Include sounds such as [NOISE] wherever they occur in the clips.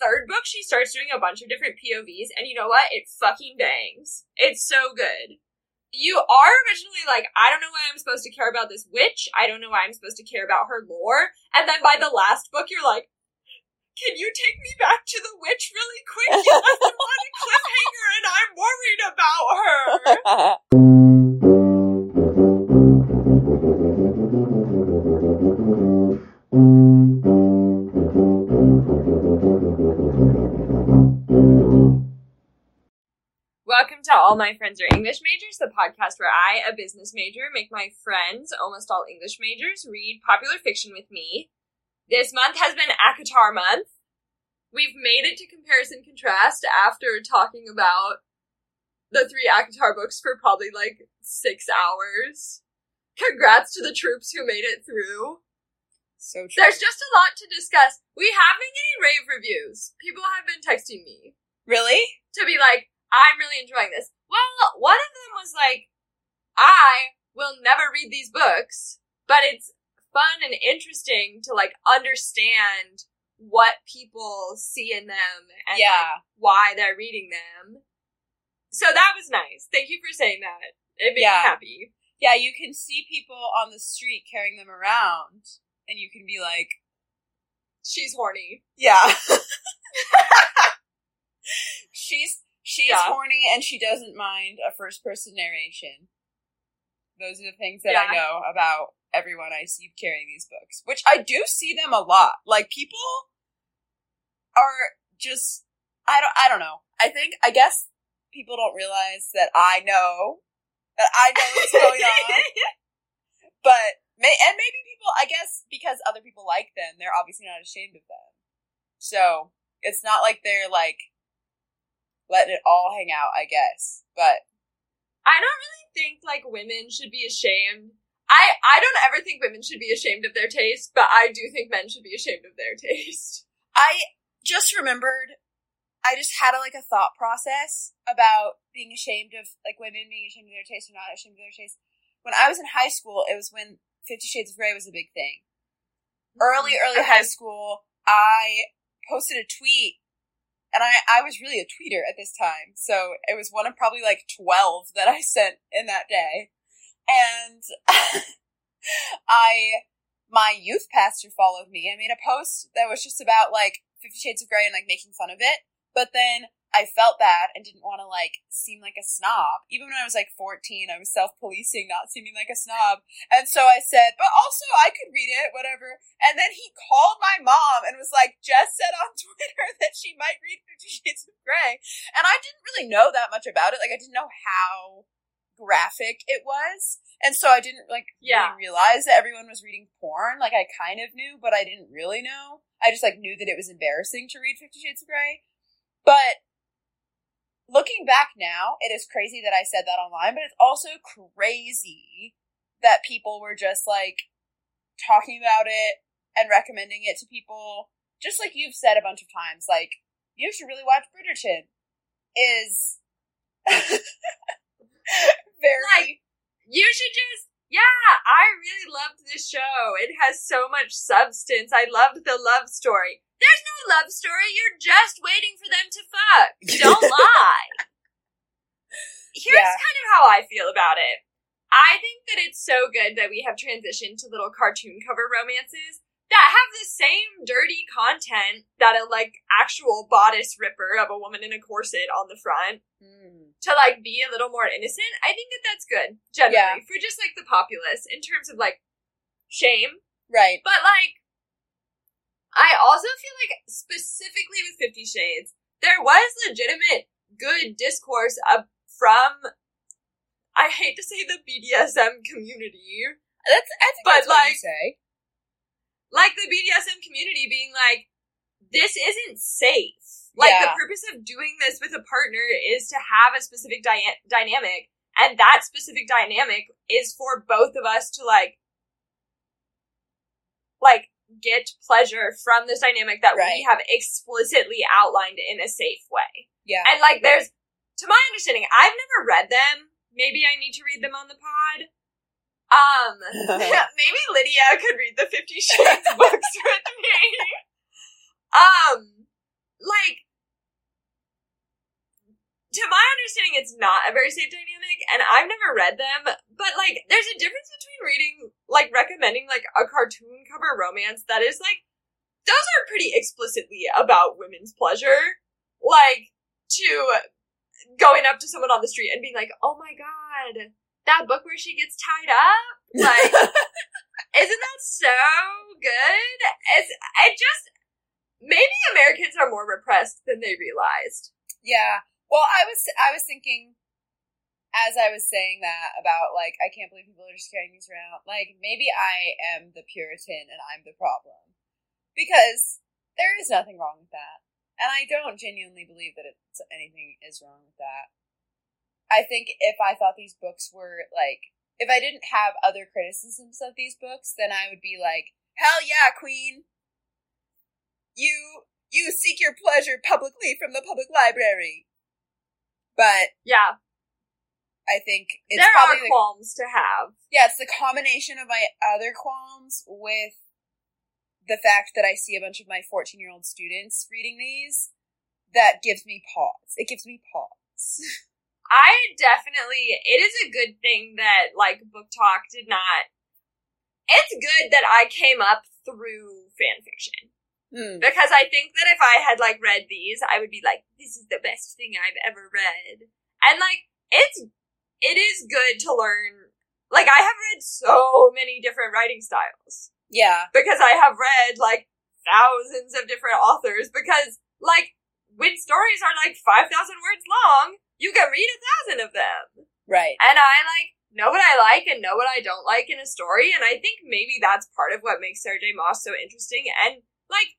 third book, she starts doing a bunch of different POVs, and you know what? It fucking bangs. It's so good. You are originally like, I don't know why I'm supposed to care about this witch. I don't know why I'm supposed to care about her lore. And then by the last book, you're like, can you take me back to the witch really quick? You left me on a [LAUGHS] cliffhanger and I'm worried about her. [LAUGHS] to All My Friends Are English Majors, the podcast where I, a business major, make my friends, almost all English majors, read popular fiction with me. This month has been ACOTAR month. We've made it to comparison contrast after talking about the three ACOTAR books for probably like six hours. Congrats to the troops who made it through. So true. There's just a lot to discuss. We have been getting rave reviews. People have been texting me really? to be like, I'm really enjoying this. Well, one of them was like, I will never read these books, but it's fun and interesting to like understand what people see in them and like, Yeah. why they're reading them. So that was nice. Thank you for saying that. It made Yeah. me happy. Yeah, you can see people on the street carrying them around, and you can be like, She's horny. yeah. [LAUGHS] [LAUGHS] she's she's Yeah. horny and she doesn't mind a first person narration. Those are the things that Yeah. I know about everyone I see carrying these books, which I do see them a lot. Like people are just I don't I don't know. I think I guess people don't realize that I know that I know what's going on. [LAUGHS] But may and maybe people, I guess, because other people like them, they're obviously not ashamed of them. So it's not like they're like letting it all hang out. I guess, but I don't really think like women should be ashamed. I I don't ever think women should be ashamed of their taste, but I do think men should be ashamed of their [LAUGHS] taste. I just remembered. I just had a, like a thought process about being ashamed of like women being ashamed of their taste or not ashamed of their taste. When I was in high school, it was when Fifty Shades of Grey was a big thing. early, early mm, Okay. high school, I posted a tweet, and I, I was really a tweeter at this time, so it was one of probably like 12 that I sent in that day. And [LAUGHS] I, my youth pastor followed me and made a post that was just about like Fifty Shades of Grey and like making fun of it. But then I felt bad and didn't want to like seem like a snob. Even when I was like 14, I was self-policing, not seeming like a snob. And so I said, but also I could read it, whatever. And then he called my mom and was like, Jess said on [LAUGHS] Twitter that she might read Fifty Shades of Grey. And I didn't really know that much about it. Like, I didn't know how graphic it was. And so I didn't like Yeah. really realize that everyone was reading porn. Like, I kind of knew, but I didn't really know. I just like knew that it was embarrassing to read Fifty Shades of Grey. But looking back now, it is crazy that I said that online, but it's also crazy that people were just like talking about it and recommending it to people, just like you've said a bunch of times. Like, you should really watch Bridgerton. Is [LAUGHS] very Like- You should just yeah, I really loved this show. It has so much substance. I loved the love story. There's no love story. You're just waiting for them to fuck. Don't [LAUGHS] lie. Here's Yeah. kind of how I feel about it. I think that it's so good that we have transitioned to little cartoon cover romances that have the same dirty content that a like actual bodice ripper of a woman in a corset on the front Hmm. to like be a little more innocent. I think that that's good generally Yeah. for just like the populace in terms of like shame. right. But like, I also feel like specifically with Fifty Shades, there was legitimate good discourse up from. I hate to say the BDSM community, That's I think But, that's like- say. Like the BDSM community being like, this isn't safe. Like Yeah. the purpose of doing this with a partner is to have a specific dy- dynamic, and that specific dynamic is for both of us to like, like get pleasure from this dynamic that we have explicitly outlined in a safe way. Yeah. And like, there's, to my understanding, I've never read them. Maybe I need to read them on the pod. Um, [LAUGHS] [LAUGHS] maybe Lydia could read the Fifty Shades [LAUGHS] books with me. Um, like to my understanding, it's not a very safe dynamic, and I've never read them. But like, there's a difference between reading, like, recommending like a cartoon cover romance that is like, those are pretty explicitly about women's pleasure, like to going up to someone on the street and being like, "Oh my god, that book where she gets tied up, like, [LAUGHS] isn't that so good?" It's it just maybe Americans are more repressed than they realized. Yeah. Well, I was I was thinking as I was saying that about like I can't believe people are just carrying these around. Like maybe I am the Puritan and I'm the problem because there is nothing wrong with that, and I don't genuinely believe that it's anything is wrong with that. I think if I thought these books were like if I didn't have other criticisms of these books, then I would be like, hell yeah, queen. You you seek your pleasure publicly from the public library. But Yeah, I think it's there are the, qualms to have. yeah, it's the combination of my other qualms with the fact that I see a bunch of my 14 year old students reading these that gives me pause. It gives me pause. [LAUGHS] I definitely, it is a good thing that, like, BookTok did not. It's good that I came up through fan fiction. Hmm. Because I think that if I had, like, read these, I would be like, this is the best thing I've ever read. And, like, it's, it is good to learn. Like, I have read so many different writing styles. Yeah. Because I have read, like, thousands of different authors. Because, like, when stories are, like, 5,000 words long, you can read a thousand of them. Right. And I like know what I like and know what I don't like in a story, and I think maybe that's part of what makes Sarah J. Maas so interesting. And like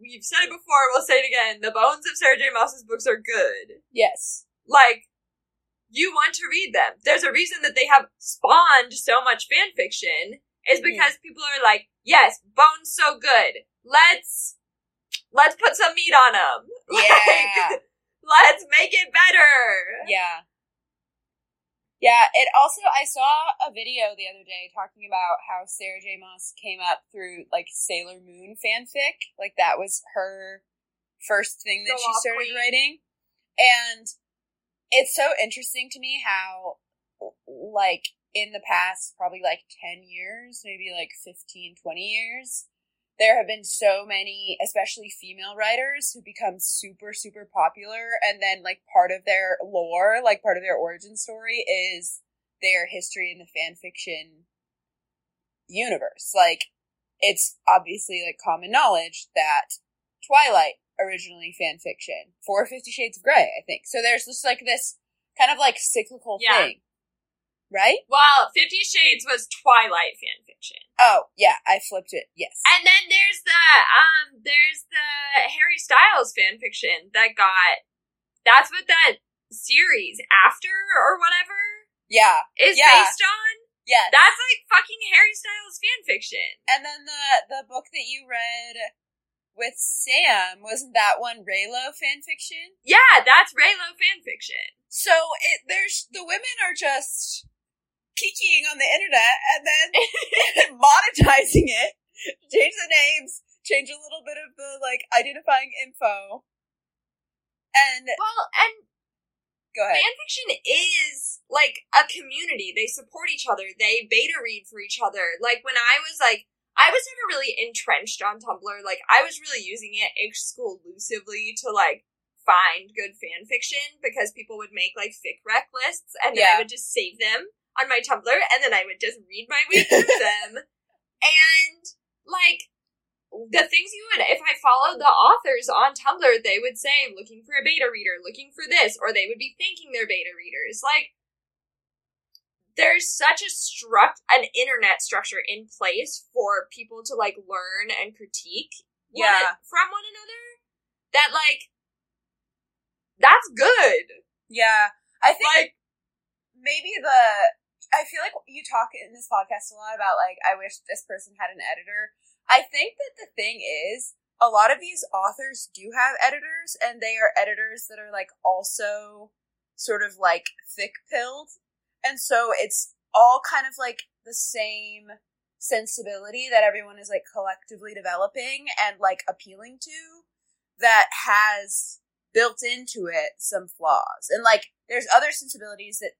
we've said it before, we'll say it again, the bones of Sarah J. Maas's books are good. Yes. Like you want to read them. There's a reason that they have spawned so much fan fiction is mm-hmm. because people are like, yes, bones so good. Let's let's put some meat on them. [LAUGHS] Yeah. Let's make it better. Yeah. Yeah, it also, I saw a video the other day talking about how Sarah J. Maas came up through, like, Sailor Moon fanfic. Like, that was her first thing that Go she started queen. writing. And it's so interesting to me how, like, in the past, probably like 10 years, maybe like 15, 20 years, there have been so many, especially female writers, who become super, super popular. And then, like, part of their lore, like, part of their origin story is their history in the fan fiction universe. Like, it's obviously, like, common knowledge that Twilight originally fan fiction for Fifty Shades of Grey, I think. So there's just, like, this kind of, like, cyclical Yeah. thing. Right? Well, Fifty Shades was Twilight fan fiction. Oh, yeah, I flipped it. Yes. And then there's the um there's the Harry Styles fan fiction that got that's what that series after or whatever Yeah. is Yeah. based on. Yeah. That's like fucking Harry Styles fan fiction. And then the the book that you read with Sam wasn't that one Reylo fan fiction? Yeah, that's Reylo fan fiction. So it there's the women are just kikiing on the internet and then monetizing it, change the names, change a little bit of the like identifying info, and Well, and go ahead. fan fiction is like a community. They support each other. They beta read for each other. Like when I was like, I was never really entrenched on Tumblr. Like I was really using it exclusively to like find good fan fiction because people would make like fic rec lists and then Yeah. I would just save them on my Tumblr and then I would just read my way through [LAUGHS] them. And like the things you would if I followed the authors on Tumblr, they would say looking for a beta reader, looking for this, or they would be thanking their beta readers. Like there's such a struct an internet structure in place for people to like learn and critique one- Yeah. from one another that like that's good. Yeah, I think Like maybe the I feel like you talk in this podcast a lot about like I wish this person had an editor. I think that the thing is a lot of these authors do have editors and they are editors that are like also sort of like thick pilled. And so it's all kind of like the same sensibility that everyone is like collectively developing and like appealing to. that has built into it some flaws. And like there's other sensibilities that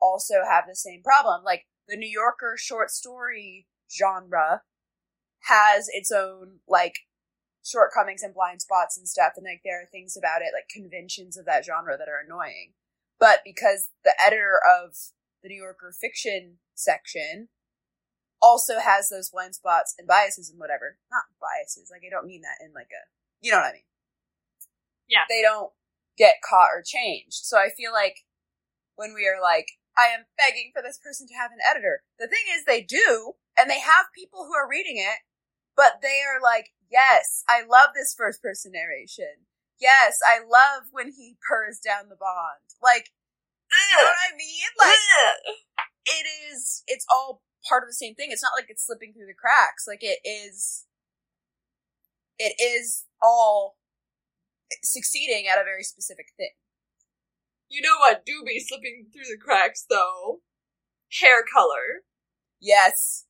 also have the same problem. Like the New Yorker short story genre has its own like shortcomings and blind spots and stuff and like there are things about it like conventions of that genre that are annoying. But because the editor of the New Yorker fiction section also has those blind spots and biases and whatever. Not biases, like I don't mean that in like a you know what I mean. Yeah. They don't get caught or changed. So I feel like when we are like, I am begging for this person to have an editor. The thing is they do, and they have people who are reading it, but they are like, yes, I love this first person narration. Yes, I love when he purrs down the bond. Like, you know what I mean? Like, it is, it's all part of the same thing. It's not like it's slipping through the cracks. Like, it is, it is all succeeding at a very specific thing. You know what do be slipping through the cracks though? Hair color. Yes.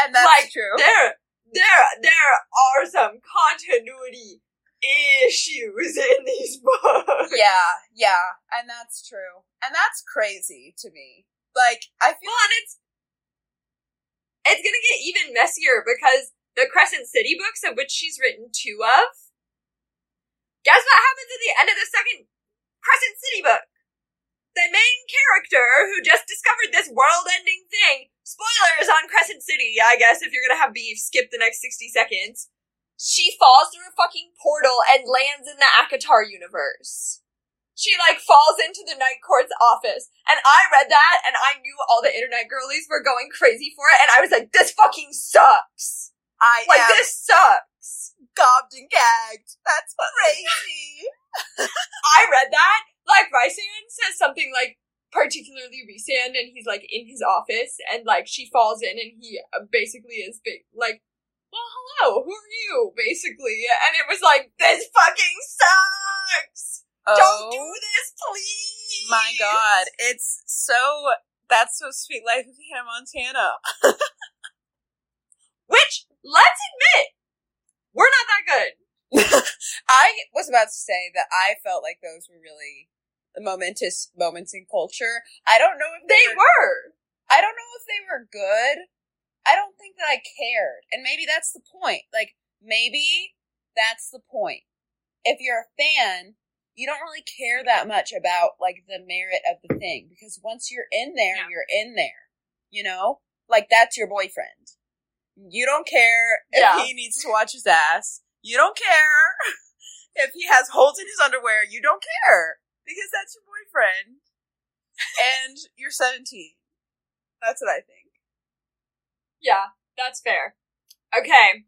And that's Like, true. There, there, there are some continuity issues in these [LAUGHS] books. Yeah, yeah. And that's true. And that's crazy to me. Like, I feel Well, and it's it's gonna get even messier because the Crescent City books, of which she's written two of. Guess what happens at the end of the second Crescent City book? The main character who just discovered this world-ending thing. Spoilers on Crescent City, I guess. If you're gonna have beef, skip the next sixty seconds. She falls through a fucking portal and lands in the ACOTAR universe she like falls into the night court's office and i read that and i knew all the internet girlies were going crazy for it and i was like this fucking sucks I like am this sucks gobbed and gagged. That's crazy. [LAUGHS] i read that like Rhysand says something like particularly Rhysand and he's like in his office and like she falls in and he uh, basically is ba- like well hello who are you basically and it was like this fucking sucks oh, don't do this please my god. It's so, that's so Suite Life of Hannah Montana. [LAUGHS] Which, let's admit, we're not that good. [LAUGHS] I was about to say that I felt like those were really momentous moments in culture. I don't know if They they, were, were. I don't know if they were good. I don't think that I cared. And maybe that's the point. Like, maybe that's the point. If you're a fan, you don't really care that much about, like, the merit of the thing. Because once you're in there, Yeah. you're in there. You know? Like, that's your boyfriend. You don't care if Yeah. he needs to watch his ass. You don't care [LAUGHS] if he has holes in his underwear. You don't care. Because that's your boyfriend. and you're 17. That's what I think. Yeah, that's fair. Okay,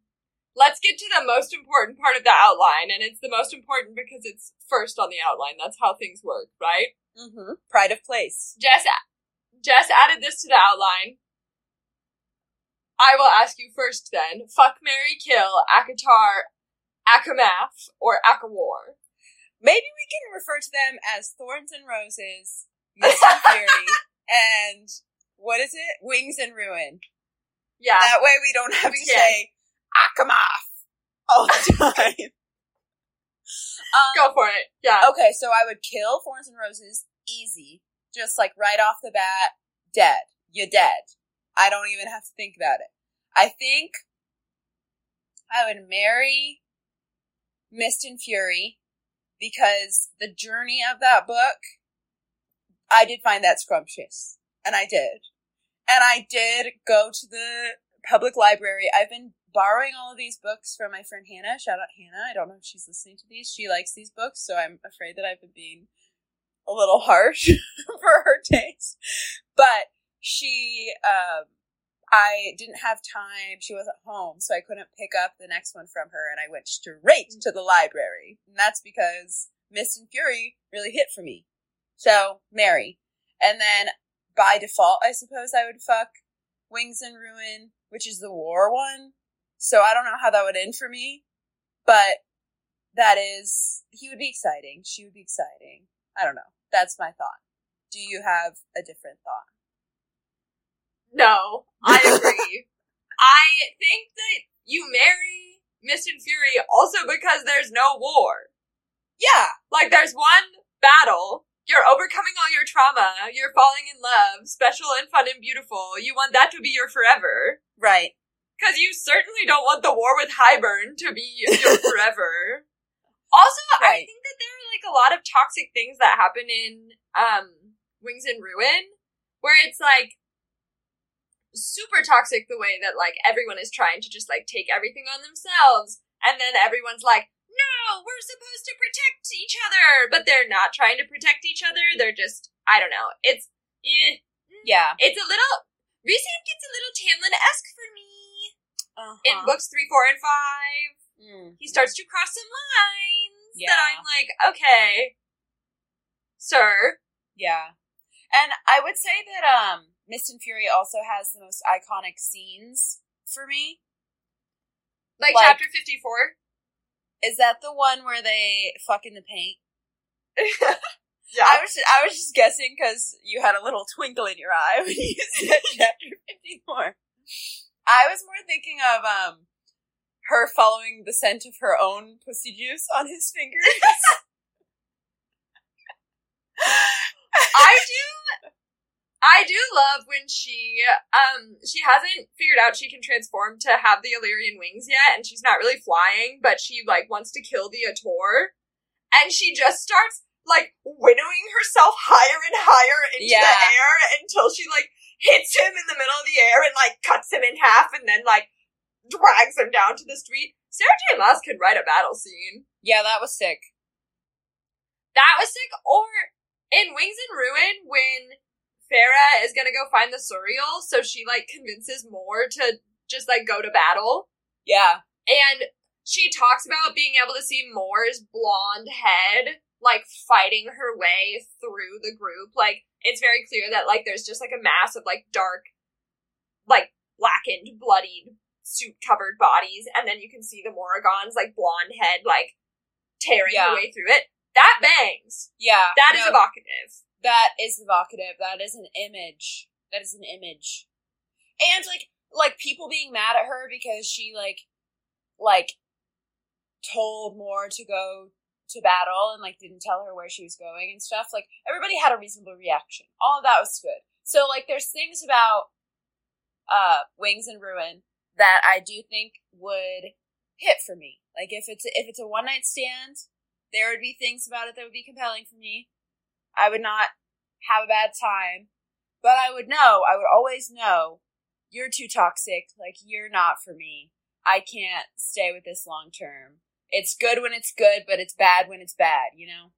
let's get to the most important part of the outline, and it's the most important because it's first on the outline. That's how things work, right? Mm-hmm. Pride of place. Jess, Jess added this to the outline. I will ask you first then. Fuck, Mary kill, ACOTAR, ACOMAF, or ACOWAR. Maybe we can refer to them as thorns and roses, Mr. [LAUGHS] fury, and what is it? Wings and ruin. Yeah. That way we don't have to say ACOMAF all the [LAUGHS] time. um, Go for it. Yeah. Okay, so I would kill thorns and roses easy, just like right off the bat. Dead. You're dead. I don't even have to think about it. I think I would marry Mist and Fury because the journey of that book, I did find that scrumptious. And I did. And I did go to the public library. I've been borrowing all of these books from my friend Hannah. Shout out Hannah. I don't know if she's listening to these. She likes these books, so I'm afraid that I've been being a little harsh [LAUGHS] for her taste. But she, um, I didn't have time. She wasn't home, so I couldn't pick up the next one from her, and I went straight to the library. And that's because Mist and Fury really hit for me. So, Mary. And then by default, I suppose I would fuck Wings and Ruin, which is the war one. So I don't know how that would end for me, but that is, he would be exciting. She would be exciting. I don't know. That's my thought. Do you have a different thought? No, I [LAUGHS] agree. I think that you marry Mist and Fury also because there's no war. Yeah. Like there's one battle. You're overcoming all your trauma. You're falling in love. Special and fun and beautiful. You want that to be your forever. Right. Because you certainly don't want the war with Hybern to be your [LAUGHS] forever. also, I think that there are like a lot of toxic things that happen in um Wings and Ruin, where it's like super toxic the way that like everyone is trying to just like take everything on themselves, and then everyone's like, "No, we're supposed to protect each other," but they're not trying to protect each other. They're just, I don't know. It's, eh, Yeah. it's a little. Rhysand gets a little Tamlin esque for me Uh-huh. in books three, four, and five. Mm. He starts to cross some lines Yeah. that I'm like, okay, sir. Yeah. And I would say that um Mist and Fury also has the most iconic scenes for me. Like, Like- chapter 54. Is that the one where they fuck in the paint? [LAUGHS] yeah. I was I was just guessing because you had a little twinkle in your eye when you [LAUGHS] said chapter fifty four. I was more thinking of um her following the scent of her own pussy juice on his fingers. [LAUGHS] I do. I do love when she um she hasn't figured out she can transform to have the Illyrian wings yet, and she's not really flying, but she like wants to kill the Attor, and she just starts like winnowing herself higher and higher into Yeah. the air until she like hits him in the middle of the air and like cuts him in half, and then like drags him down to the street. Sarah J. Maas could write a battle scene. yeah, that was sick. That was sick. Or in Wings and Ruin, when Feyre is gonna go find the Suriel, so she like convinces Mor to just like go to battle, Yeah. and she talks about being able to see Mor's blonde head like fighting her way through the group. Like it's very clear that like there's just like a mass of like dark, like blackened, bloodied, suit covered bodies, and then you can see the Morrigan's like blonde head like tearing Yeah. her way through it. That bangs. Yeah. That is no, evocative. That is evocative. That is an image. That is an image. And like like people being mad at her because she like like told Mor to go to battle and like didn't tell her where she was going and stuff. Like everybody had a reasonable reaction. All of that was good. So like there's things about uh Wings and Ruin that I do think would hit for me. Like if it's if it's a one night stand, there would be things about it that would be compelling for me. I would not have a bad time, but I would know, I would always know, you're too toxic, like you're not for me. I can't stay with this long term. It's good when it's good, but it's bad when it's bad, you know?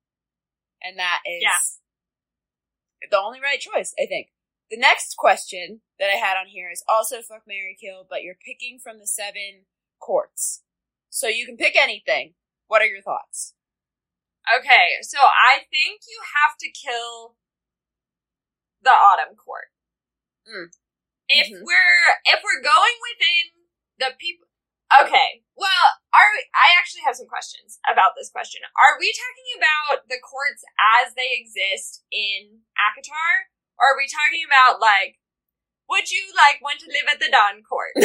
And that is Yeah. the only right choice, I think. The next question that I had on here is also fuck Mary Kill, but you're picking from the seven courts. So you can pick anything. What are your thoughts? Okay, so I think you have to kill the Autumn Court. Mm. If Mhm. we're if we're going within the people, okay. Well, are we, I actually have some questions about this question. Are we talking about the courts as they exist in ACOTAR, or are we talking about like, would you like want to live at the Dawn Court? [LAUGHS]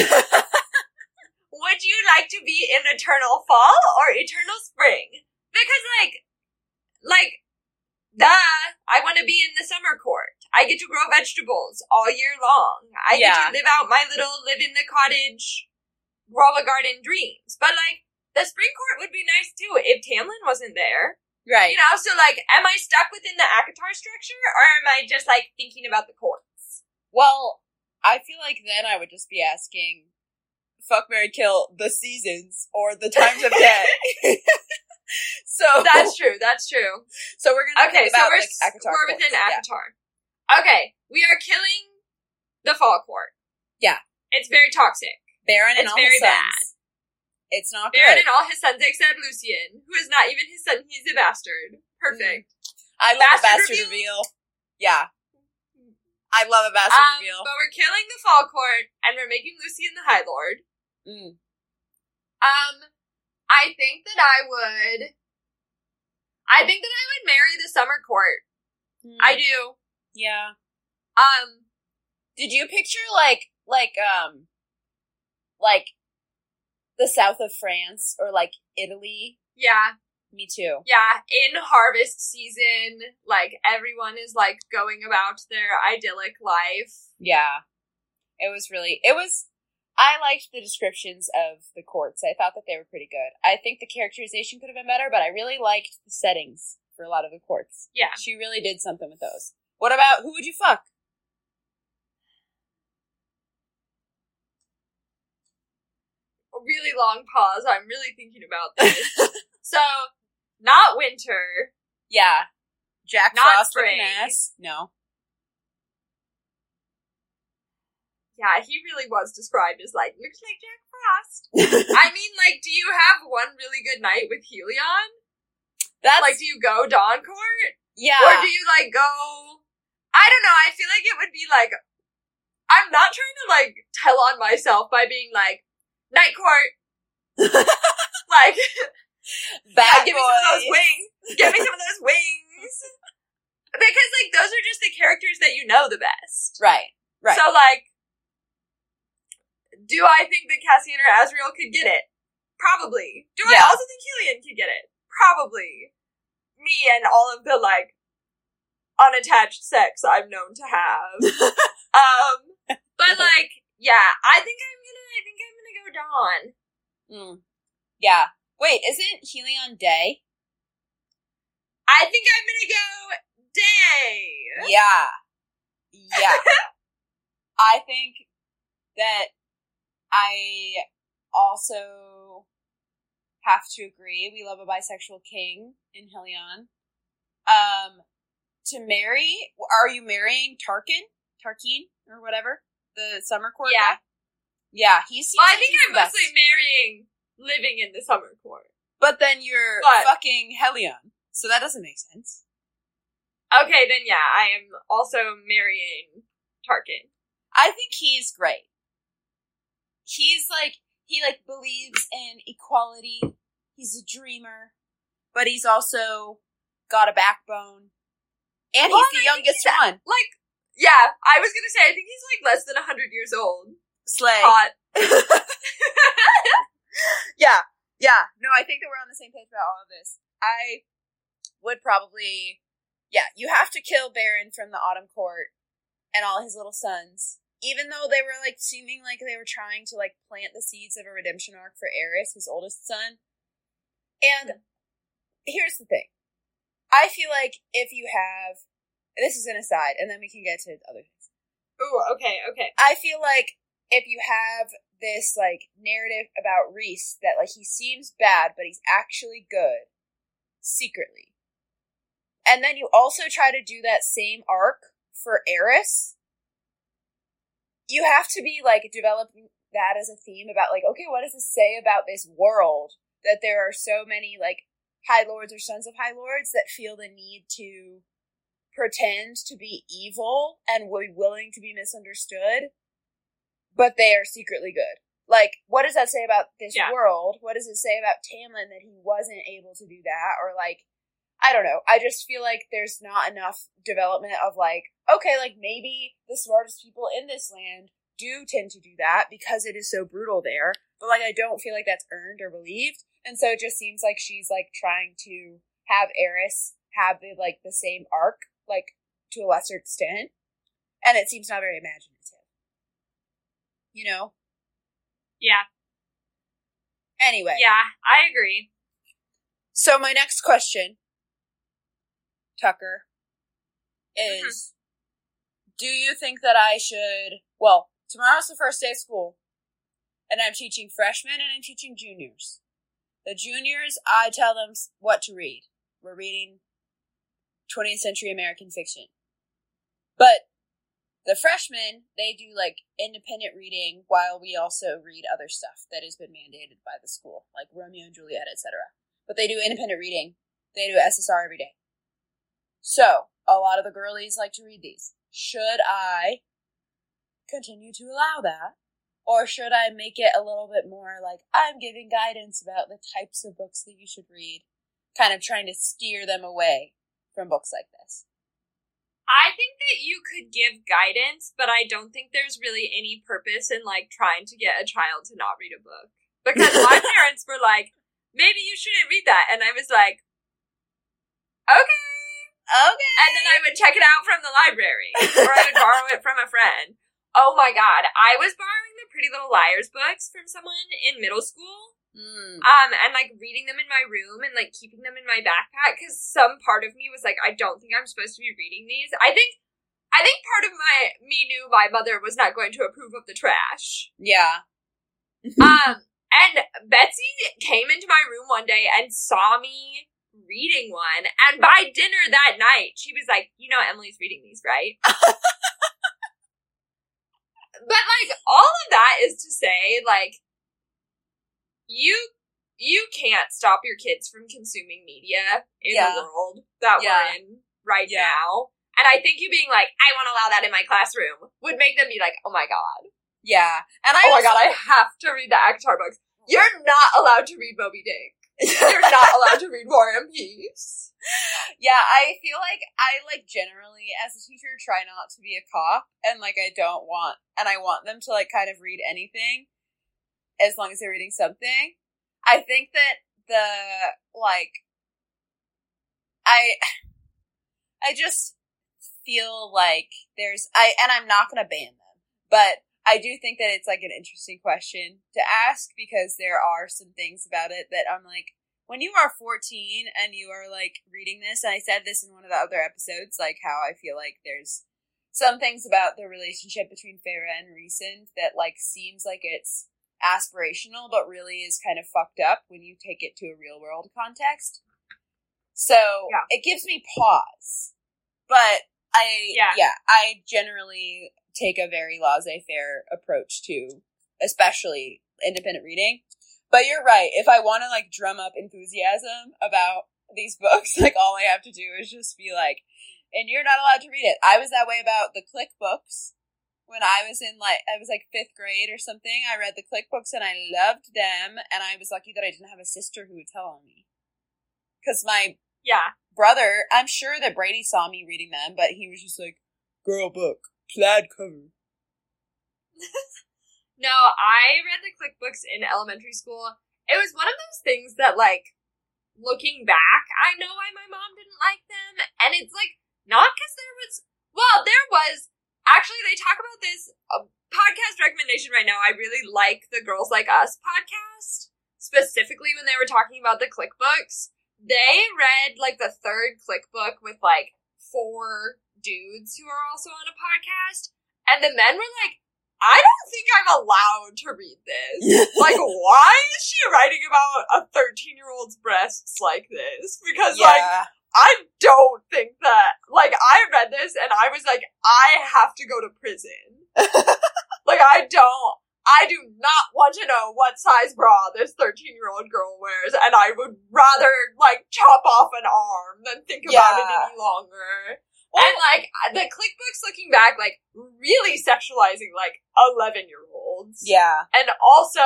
would you like to be in eternal fall or eternal spring? Because like, like, duh, I want to be in the summer court. I get to grow vegetables all year long. I get to live out my little live in the cottage, grow a garden dreams. But like, the spring court would be nice too if Tamlin wasn't there. right. You know, so like, am I stuck within the ACOTAR structure or am I just like thinking about the courts? Well, I feel like then I would just be asking, fuck Mary Kill the seasons or the times of [LAUGHS] day. So [LAUGHS] That's true. That's true. so we're gonna Okay, think so we're, like ACOTAR we're within Yeah. ACOTAR. Okay, we are killing the Fall Court. Yeah. It's very toxic. Beron and It's all very his sons. bad. It's not Beron good. and all his sons except Lucien, who is not even his son, he's a bastard. Perfect. I love Bastard a bastard reveal? reveal. Yeah. I love a bastard Um, reveal. but we're killing the Fall Court, and we're making Lucien the High Lord. Mm. Um, I think that I would. I think that I would marry the Summer Court. I Mm. do. Yeah. Um, Did you picture like like um like the south of France or like Italy. Yeah, Me too. yeah. In harvest season, like everyone is like going about their idyllic life. Yeah. It was really it was I liked the descriptions of the courts. I thought that they were pretty good. I think the characterization could have been better, but I really liked the settings for a lot of the courts. Yeah. She really did something with those. What about who would you fuck? A really long pause. I'm really thinking about this. [LAUGHS] so, not winter. Yeah. Jack Not Frost with spring. an ass? No. Yeah, he really was described as like looks like Jack Frost. [LAUGHS] I mean, like, do you have one really good night with Helion? That's Like, do you go Dawn Court? yeah. Or do you like go? I don't know. I feel like it would be like I'm not trying to like tell on myself by being like night court. [LAUGHS] like, Bad yeah, give me some of those wings. Give me some of those [LAUGHS] wings. Because like those are just the characters that you know the best. Right. Right. So like, do I think that Cassian or Azriel could get it? Probably. Do I also think Helion could get it? Probably. Me and all of the like unattached sex I'm known to have. [LAUGHS] um, but like, yeah, I think I'm gonna. I think I'm gonna go Dawn. Mm. Yeah. Wait, isn't Helion Day? I think I'm gonna go Day. Yeah. Yeah. [LAUGHS] I think that I also have to agree. We love a bisexual king in Helion. Um, to marry, are you marrying Tarquin? Tarquin or whatever the summer court Yeah. guy? Yeah, he seems. Well, I think he's I'm the best. mostly marrying living in the summer court. But then you're But- fucking Helion, so that doesn't make sense. Okay, then yeah, I am also marrying Tarquin. I think he's great. He's like he like believes in equality. He's a dreamer, but he's also got a backbone. And Well, he's the youngest he's one. Like, yeah, I was gonna say, I think he's like less than 100 years old. Slay. Hot. [LAUGHS] yeah. Yeah. No, I think that we're on the same page about all of this. I would probably Yeah, you have to kill Beron from the Autumn Court and all his little sons. Even though they were like seeming like they were trying to like plant the seeds of a redemption arc for Eris, his oldest son. And here's the thing. I feel like if you have this is an aside, and then we can get to other things. Ooh, okay, okay. I feel like if you have this like narrative about Rhys that like he seems bad but he's actually good secretly. And then you also try to do that same arc for Eris. You have to be like developing that as a theme about like okay, what does this say about this world that there are so many like high lords or sons of high lords that feel the need to pretend to be evil and will be willing to be misunderstood, but they are secretly good. Like, what does that say about this Yeah. world? What does it say about Tamlin that he wasn't able to do that? Or like, I don't know. I just feel like there's not enough development of like, okay, like maybe the smartest people in this land do tend to do that because it is so brutal there. But like, I don't feel like that's earned or believed. And so it just seems like she's like trying to have Eris have the like the same arc, like to a lesser extent. And it seems not very imaginative. You know? Yeah, Anyway. yeah, I agree. So my next question, Tucker, mm-hmm. is do you think that I should well, tomorrow's the first day of school. And I'm teaching freshmen and I'm teaching juniors. The juniors, I tell them what to read. We're reading 20th century American fiction. But the freshmen, they do like independent reading while we also read other stuff that has been mandated by the school, like Romeo and Juliet, etc but they do independent reading. They do SSR every day. So, a lot of the girlies like to read these. Should I continue to allow that? Or should I make it a little bit more like, I'm giving guidance about the types of books that you should read? Kind of trying to steer them away from books like this. I think that you could give guidance, but I don't think there's really any purpose in like trying to get a child to not read a book. because my [LAUGHS] parents were like, maybe you shouldn't read that. And I was like, okay. Okay. And then I would check it out from the library, or I would borrow it from a friend. Oh my god, I was borrowing the Pretty Little Liars books from someone in middle school. Mm. Um, and like reading them in my room and like keeping them in my backpack because some part of me was like, I don't think I'm supposed to be reading these. I think, I think part of my me knew my mother was not going to approve of the trash. Yeah. um, and Betsy came into my room one day and saw me reading one, and by dinner that night, she was like, "You know, Emily's reading these, right?" [LAUGHS] but like all of that is to say, like you you can't stop your kids from consuming media in Yeah. the world that Yeah. we're in right Yeah. now. And I think you being like, I won't allow that in my classroom would make them be like, oh my god. Yeah. And I Oh my god, I have to read the ACOTAR books. You're not allowed to read Moby Dick. [LAUGHS] You're not allowed to read War and Peace. yeah, I feel like I like generally as a teacher try not to be a cop and like I don't want and I want them to like kind of read anything as long as they're reading something. I think that the like I [SIGHS] I just feel like there's I and I'm not going to ban them. But I do think that it's like an interesting question to ask because there are some things about it that I'm like when you are 14 and you are like reading this, and I said this in one of the other episodes, like how I feel like there's some things about the relationship between Feyre and Rhysand that like seems like it's aspirational, but really is kind of fucked up when you take it to a real world context. So Yeah. it gives me pause, but I Yeah. yeah I generally take a very laissez faire approach to, especially independent reading. But you're right. If I want to like drum up enthusiasm about these [LAUGHS] books, like all I have to do is just be like, and you're not allowed to read it. I was that way about the Clique books when I was in like I was like fifth grade or something. I read the Clique books and I loved them, and I was lucky that I didn't have a sister who would tell on me. Because my Yeah. brother, I'm sure that Brady saw me reading them, but he was just like, "Girl book, plaid cover." [LAUGHS] No, I read the Clique books in elementary school. It was one of those things that, like, looking back, I know why my mom didn't like them. And it's like, not because there was, well, there was, actually, they talk about this uh, podcast recommendation right now. I really like the Girls Like Us podcast, specifically when they were talking about the Clique books. They read, like, the third Clique book with, like, four dudes who are also on a podcast. And the men were like, I don't think I'm allowed to read this. [LAUGHS] like, why is she writing about a 13 year old's breasts like this? Because, like, I don't think that, like, I read this and I was like, I have to go to prison. [LAUGHS] like, I don't, I do not want to know what size bra this 13 year old girl wears, and I would rather, like, chop off an arm than think about it any longer. Well- and, like, the Clique books looking back, like, really sexualizing, like, 11 year olds. yeah, And also,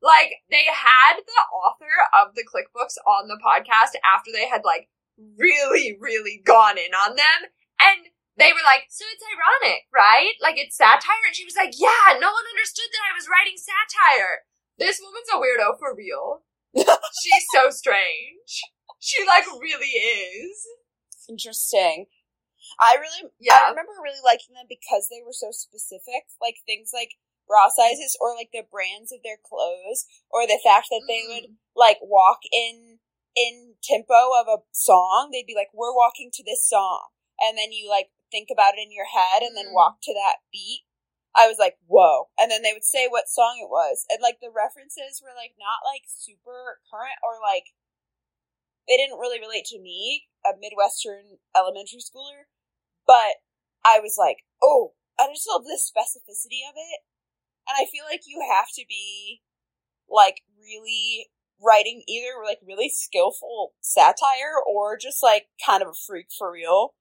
like, they had the author of the Clique books on the podcast after they had, like, really, really gone in on them. And they were like, so it's ironic, right? Like, it's satire. And she was like, yeah, no one understood that I was writing satire. This woman's a weirdo for real. [LAUGHS] She's so strange. She, like, really is. interesting. I really, yeah. I remember really liking them because they were so specific, like things like bra sizes or like the brands of their clothes or the fact that they would Mm. like walk in in tempo of a song. They'd be like, "We're walking to this song," and then you like think about it in your head and then Mm. walk to that beat. I was like, "Whoa!" And then they would say what song it was, and like the references were like not like super current or like they didn't really relate to me, a Midwestern elementary schooler, but I was like, "Oh, I just love the specificity of it." And I feel like you have to be like really writing either like really skillful satire or just like kind of a freak for real.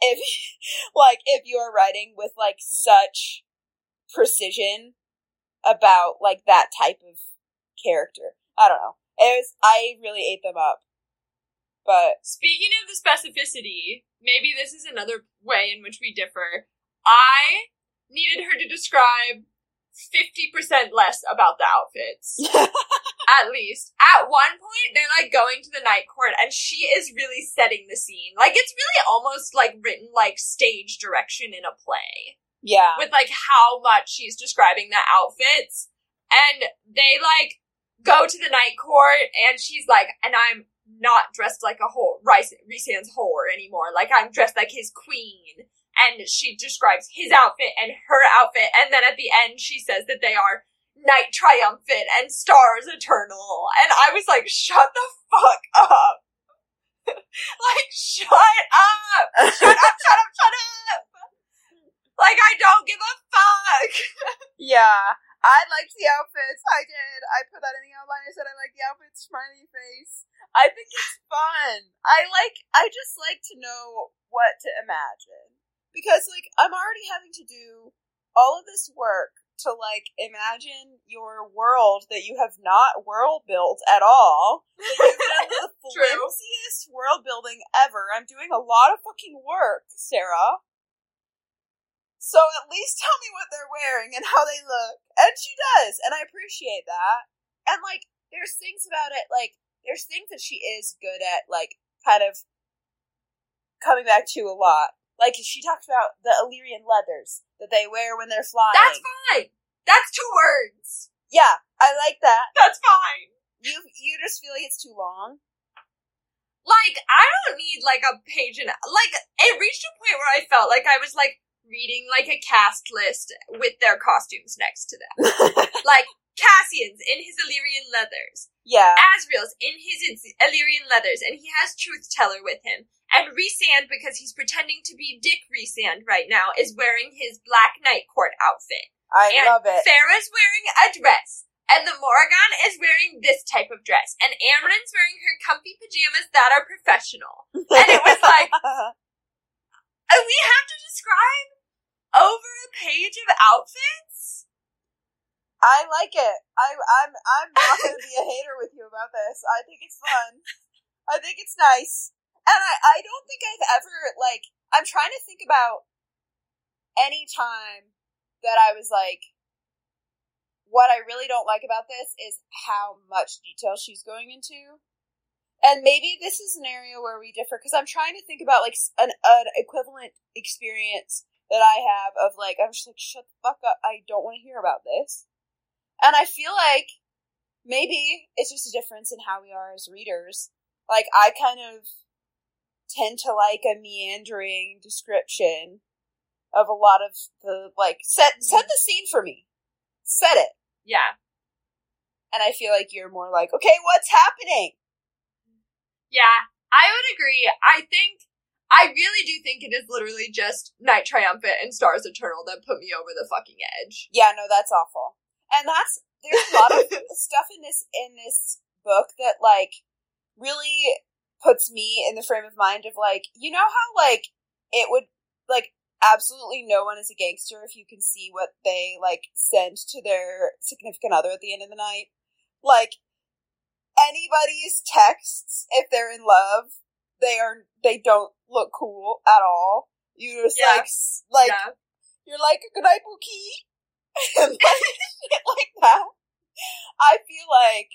If [LAUGHS] like if you're writing with like such precision about like that type of character. I don't know. It was I really ate them up. But Speaking of the specificity, maybe this is another way in which we differ. I needed her to describe 50% less about the outfits. [LAUGHS] at least. At one point, they're like going to the night court and she is really setting the scene. Like it's really almost like written like stage direction in a play. Yeah. With like how much she's describing the outfits. And they like go to the night court and she's like, and I'm not dressed like a whore, Rhysand's whore anymore. Like I'm dressed like his queen and she describes his outfit and her outfit, and then at the end she says that they are night triumphant and stars eternal. And I was like, shut the fuck up. [LAUGHS] like, shut up! [LAUGHS] Shut up, shut up, shut up! Like, I don't give a fuck! [LAUGHS] yeah. I liked the outfits. I did. I put that in the outline. I said I like the outfits, smiley face. I think it's fun. I like, I just like to know what to imagine because like I'm already having to do all of this work to like imagine your world that you have not world built at all. That you've done the [LAUGHS] flimsiest world building ever. I'm doing a lot of fucking work, Sarah. So at least tell me what they're wearing and how they look. And she does, and I appreciate that. And like there's things about it like there's things that she is good at like kind of coming back to a lot like she talks about the Illyrian leathers that they wear when they're flying. That's fine. That's two words. Yeah, I like that. That's fine. You you just feel like it's too long. Like I don't need like a page and like it reached a point where I felt like I was like reading like a cast list with their costumes next to them. [LAUGHS] like Cassian's in his Illyrian leathers. Yeah. Azriel's in his Illyrian leathers, and he has Truth Teller with him. And Rhysand, because he's pretending to be Dick Rhysand right now, is wearing his Black Night Court outfit. I and love it. Feyre's wearing a dress. And the Morrigan is wearing this type of dress. And Amren's wearing her comfy pajamas that are professional. And it was like, [LAUGHS] and we have to describe over a page of outfits? I like it. I, I'm I'm not going to be a hater with you about this. I think it's fun. I think it's nice. And I, I don't think I've ever, like, I'm trying to think about any time that I was like, what I really don't like about this is how much detail she's going into. And maybe this is an area where we differ because I'm trying to think about like an, an equivalent experience that I have of like, I'm just like, shut the fuck up. I don't want to hear about this. And I feel like maybe it's just a difference in how we are as readers. Like, I kind of tend to like a meandering description of a lot of the like set set the scene for me. Set it. Yeah. And I feel like you're more like, okay, what's happening? Yeah, I would agree. I think I really do think it is literally just Night Triumphant and Stars Eternal that put me over the fucking edge. Yeah, no, that's awful. And that's there's a lot of [LAUGHS] stuff in this in this book that like really puts me in the frame of mind of like, you know how like it would like absolutely no one is a gangster if you can see what they like send to their significant other at the end of the night. Like anybody's texts if they're in love, they are they don't look cool at all. You just yeah. like like yeah. you're like good night Bookie [LAUGHS] and like [LAUGHS] shit like that. I feel like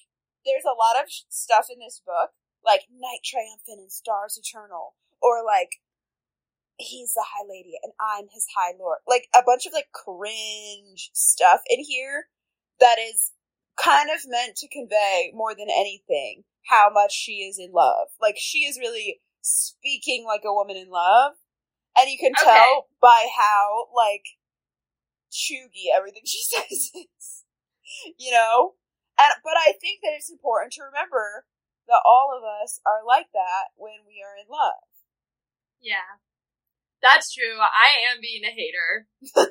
there's a lot of stuff in this book like Night Triumphant and Stars Eternal, or like he's the High Lady and I'm his High Lord. Like a bunch of like cringe stuff in here that is kind of meant to convey more than anything how much she is in love. Like she is really speaking like a woman in love. And you can okay. tell by how like chuggy everything [LAUGHS] she says is. You know? And but I think that it's important to remember that all of us are like that when we are in love. Yeah. That's true. I am being a hater. [LAUGHS]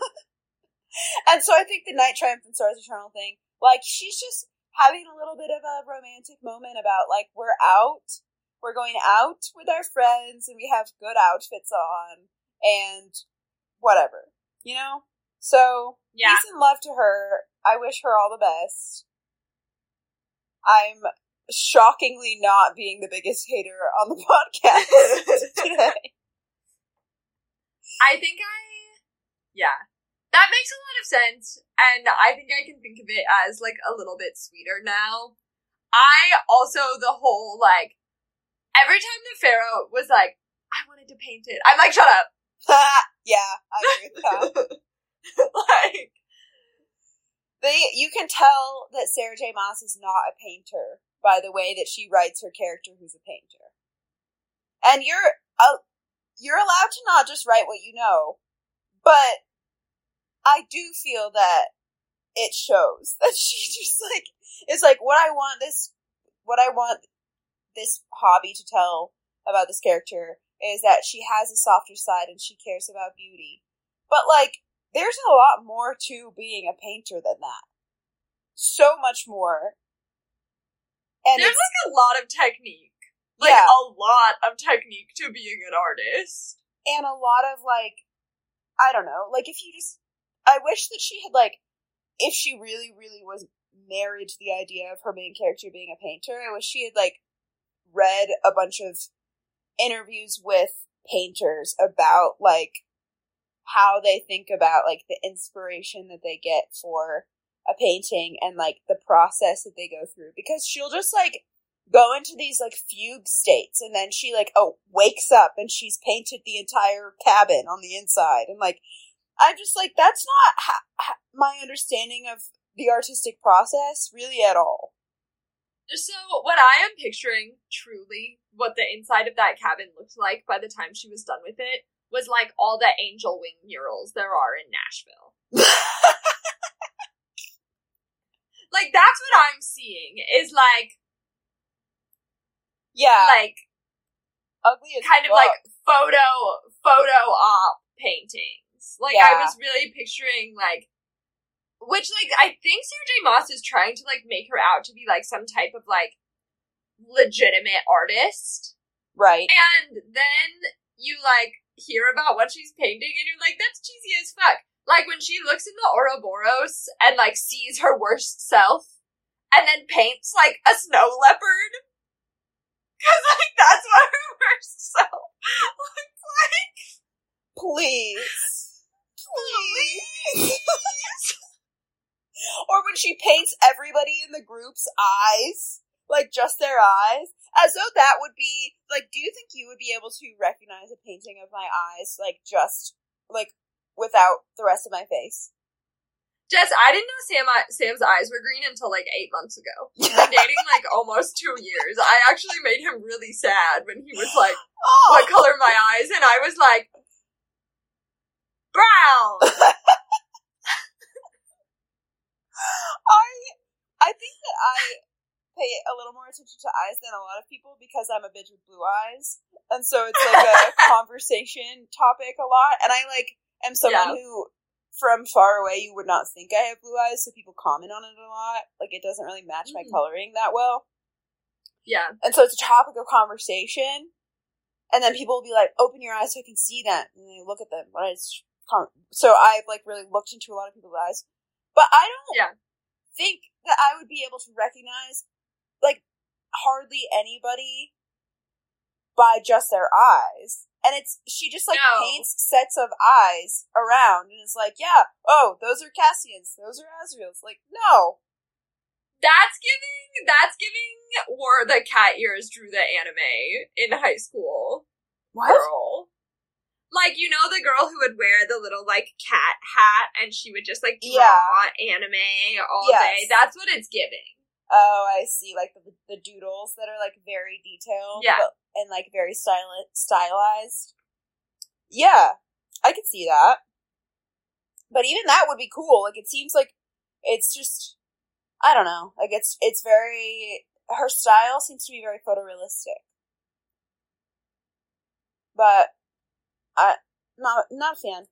and so I think the Night Triumphant Stars Eternal thing, like, she's just having a little bit of a romantic moment about, like, we're out, we're going out with our friends, and we have good outfits on, and whatever, you know? So, yeah. peace and love to her. I wish her all the best. I'm shockingly not being the biggest hater on the [LAUGHS] podcast [LAUGHS] today. I think I, yeah, That makes a lot of sense, and I think I can think of it as like a little bit sweeter now. I also the whole like every time the Feyre was like, I wanted to paint it. I'm like, shut up. [LAUGHS] yeah, I agree with that. like they, you can tell that Sarah J. Maas is not a painter by the way that she writes her character, who's a painter. And you're, uh, you're allowed to not just write what you know, but I do feel that it shows [LAUGHS] that she just like is like what I want this what I want this hobby to tell about this character is that she has a softer side and she cares about beauty. But like there's a lot more to being a painter than that. So much more. And there's like a lot of technique. Like yeah. a lot of technique to being an artist. And a lot of like I don't know, like if you just I wish that she had like, if she really, really was married to the idea of her main character being a painter, I wish she had like read a bunch of interviews with painters about like how they think about like the inspiration that they get for a painting and like the process that they go through because she'll just like go into these like fugue states and then she like oh wakes up and she's painted the entire cabin on the inside and like I'm just like, that's not ha- ha- my understanding of the artistic process really at all. So, what I am picturing, truly, what the inside of that cabin looked like by the time she was done with it, was like all the angel wing murals there are in Nashville. [LAUGHS] like, that's what I'm seeing, is like. Yeah. Like. Ugly Kind fuck. of like photo, photo op paintings. Like yeah. I was really picturing like which like I think Sarah J. Maas is trying to like make her out to be like some type of like legitimate artist. Right. And then you like hear about what she's painting and you're like, that's cheesy as fuck. Like when she looks in the Ouroboros and like sees her worst self and then paints like a snow leopard. Cause like that's what her [LAUGHS] worst self looks like. Please. Please. [LAUGHS] or when she paints everybody in the group's eyes, like just their eyes, as though that would be like. Do you think you would be able to recognize a painting of my eyes, like just like without the rest of my face? Jess, I didn't know Sam Sam's eyes were green until like eight months ago. We've been [LAUGHS] dating like almost two years. I actually made him really sad when he was like, [GASPS] oh. "What color my eyes?" And I was like, brown. [LAUGHS] I I think that I pay a little more attention to eyes than a lot of people because I'm a bitch with blue eyes, and so it's like a [LAUGHS] conversation topic a lot. And I like am someone yeah. who, from far away, you would not think I have blue eyes, so people comment on it a lot. Like it doesn't really match mm. my coloring that well. Yeah, and so it's a topic of conversation. And then people will be like, "Open your eyes so I can see them." And they look at them, but it's so I've like really looked into a lot of people's eyes, but I don't yeah. think that I would be able to recognize like hardly anybody by just their eyes. And it's she just like no. paints sets of eyes around and is like, yeah, oh, those are Cassian's, those are Azriel's. Like, no. That's giving that's giving or the cat ears drew the anime in high school. What? Girl. Like, you know, the girl who would wear the little, like, cat hat and she would just, like, draw yeah. anime all yes. day. That's what it's giving. Oh, I see. Like the, the doodles that are, like, very detailed. Yeah. But, and, like, very styli- stylized. Yeah, I could see that. But even that would be cool. Like, it seems like it's just, I don't know. Like, it's, it's very, her style seems to be very photorealistic. But I not not a fan.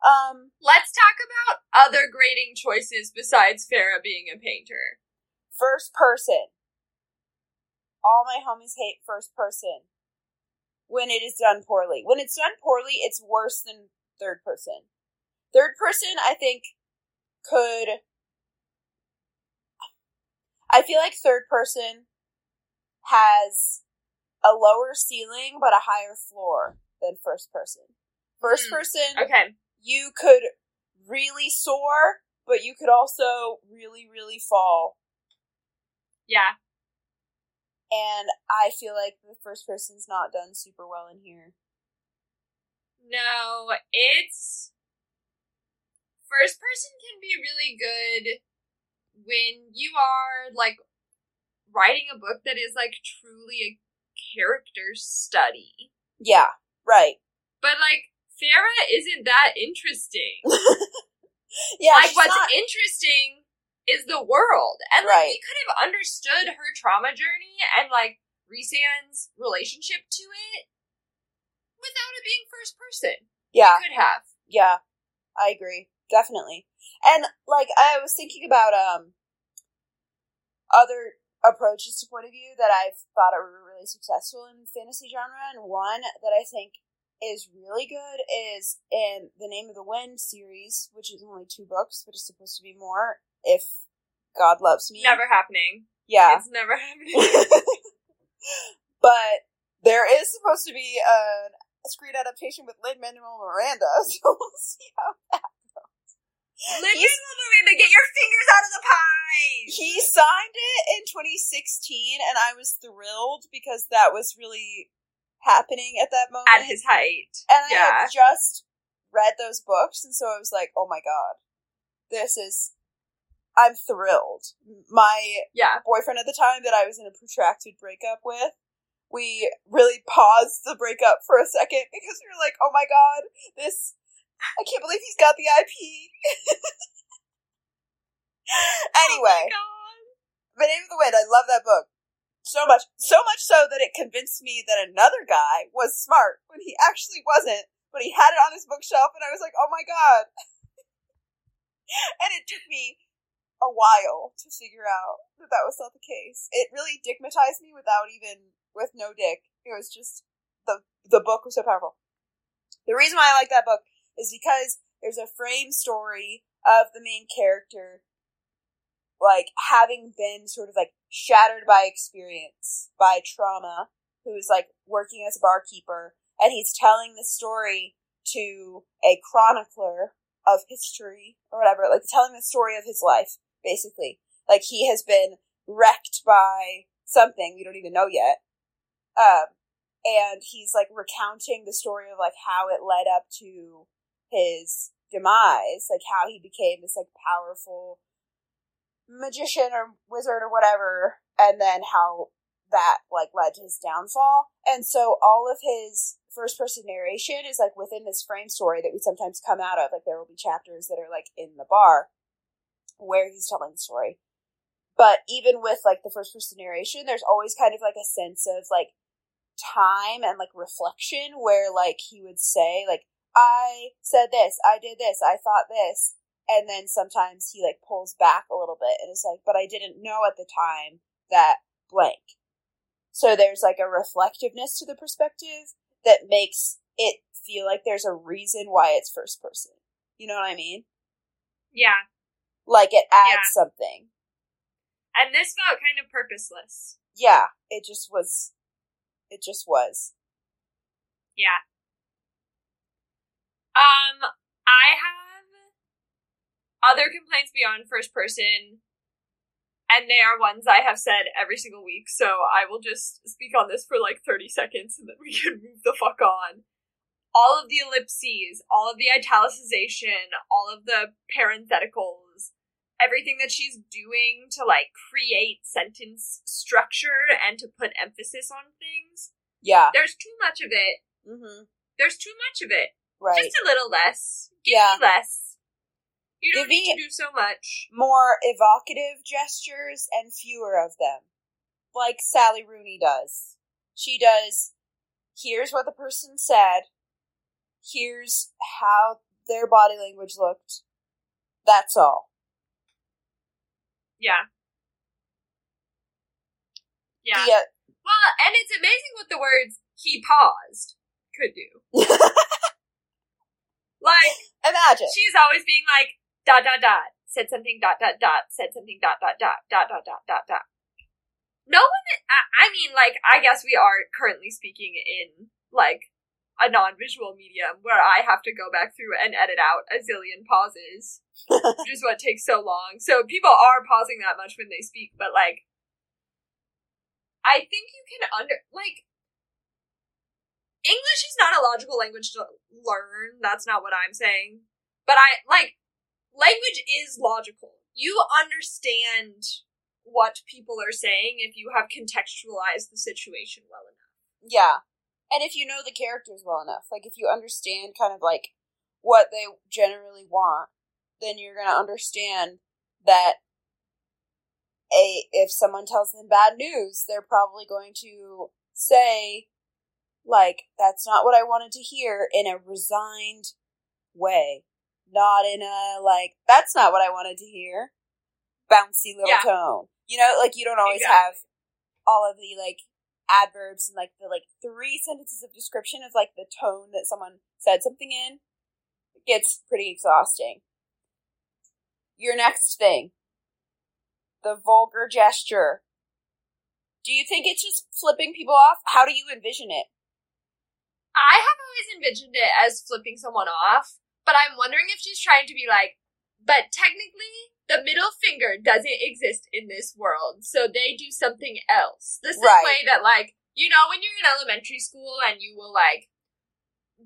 Um, let's talk about other grading choices besides Feyre being a painter. First person. All my homies hate first person when it is done poorly. When it's done poorly, it's worse than third person. Third person, I think, could. I feel like third person has a lower ceiling but a higher floor than first person. First mm, person, okay, you could really soar, but you could also really, really fall. Yeah. And I feel like the first person's not done super well in here. No, it's first person can be really good when you are like writing a book that is like truly a character study. Yeah, right. But like Feyre isn't that interesting. [LAUGHS] Yeah, like what's not- interesting is the world. And like Right. we could have understood her trauma journey and like Rhysand's relationship to it without it being first person. yeah, Could have. yeah. I agree, definitely. And like I was thinking about um other approaches to point of view that I've thought are really successful in fantasy genre, and one that I think is really good is in the Name of the Wind series, which is only two books, but it's supposed to be more if God loves me. Never happening. Yeah. It's never happening. [LAUGHS] but there is supposed to be a, a screen adaptation with Lin Manuel Miranda, [LAUGHS] so we'll see how that goes. Lin He's- Miranda, get your fingers out of the pie. he signed it in 2016, and I was thrilled because that was really happening at that moment. at his height. and I yeah. had just read those books, and so I was like, "Oh my god, this is." I'm thrilled. My Yeah. boyfriend at the time that I was in a protracted breakup with, we really paused the breakup for a second because we were like, "Oh my god, this! I can't believe he's got the IP." anyway, [LAUGHS] Oh my God. The Name of the Wind, I love that book so much. So much so that it convinced me that another guy was smart when he actually wasn't, but he had it on his bookshelf, and I was like, oh my god. [LAUGHS] and it took me a while to figure out that that was not the case. It really digmatized me without even, with no dick. It was just, the, the book was so powerful. The reason why I like that book is because there's a frame story of the main character like having been sort of like shattered by experience, by trauma, who's like working as a barkeeper, and he's telling the story to a chronicler of history or whatever, like telling the story of his life, basically. Like he has been wrecked by something we don't even know yet. Um, and he's like recounting the story of like how it led up to his demise, like how he became this like powerful magician or wizard or whatever, and then how that like led to his downfall. And so all of his first person narration is like within this frame story that we sometimes come out of. Like there will be chapters that are like in the bar where he's telling the story. But even with like the first person narration, there's always kind of like a sense of like time and like reflection where like he would say like I said this, I did this, I thought this, and then sometimes he like pulls back a little bit and is like, but I didn't know at the time that blank. So there's like a reflectiveness to the perspective that makes it feel like there's a reason why it's first person. You know what I mean? Yeah. Like it adds Yeah. something. And this felt kind of purposeless. Yeah, it just was. It just was. Yeah. Um, I have other complaints beyond first person, and they are ones I have said every single week, so I will just speak on this for like 30 seconds and then we [LAUGHS] can move the fuck on. All of the ellipses, all of the italicization, all of the parentheticals, everything that she's doing to like create sentence structure and to put emphasis on things. Yeah. There's too much of it. Mm-hmm. There's too much of it. Right. Just a little less. Give Yeah. me less. You don't Give need to do so much. More evocative gestures and fewer of them. Like Sally Rooney does. She does, here's what the person said. Here's how their body language looked. That's all. Yeah. Yeah. The, uh, Well, and it's amazing what the words he paused could do. Like, imagine. she's always being like, dot, dot, dot, said something, dot, dot, dot, said something, dot, dot, dot, dot, dot, dot, dot, dot. No one, I, I mean, like, I guess we are currently speaking in, like, a non-visual medium where I have to go back through and edit out a zillion pauses, [LAUGHS] which is what takes so long. So people are pausing that much when they speak, but like, I think you can under like. English is not a logical language to learn. That's not what I'm saying. But I like language is logical. You understand what people are saying if you have contextualized the situation well enough. Yeah. And if you know the characters well enough, like if you understand kind of like what they generally want, then you're going to understand that a if someone tells them bad news, they're probably going to say like that's not what I wanted to hear in a resigned way, not in a like that's not what I wanted to hear bouncy little Yeah. tone. You know, like you don't always Exactly. have all of the like adverbs and like the like three sentences of description of like the tone that someone said something in. It gets pretty exhausting. Your next thing. The vulgar gesture. Do you think it's just flipping people off? How do you envision it? I have always envisioned it as flipping someone off, but I'm wondering if she's trying to be like, but technically, the middle finger doesn't exist in this world, so they do something else. The same Right. way that, like, you know, when you're in elementary school and you will, like,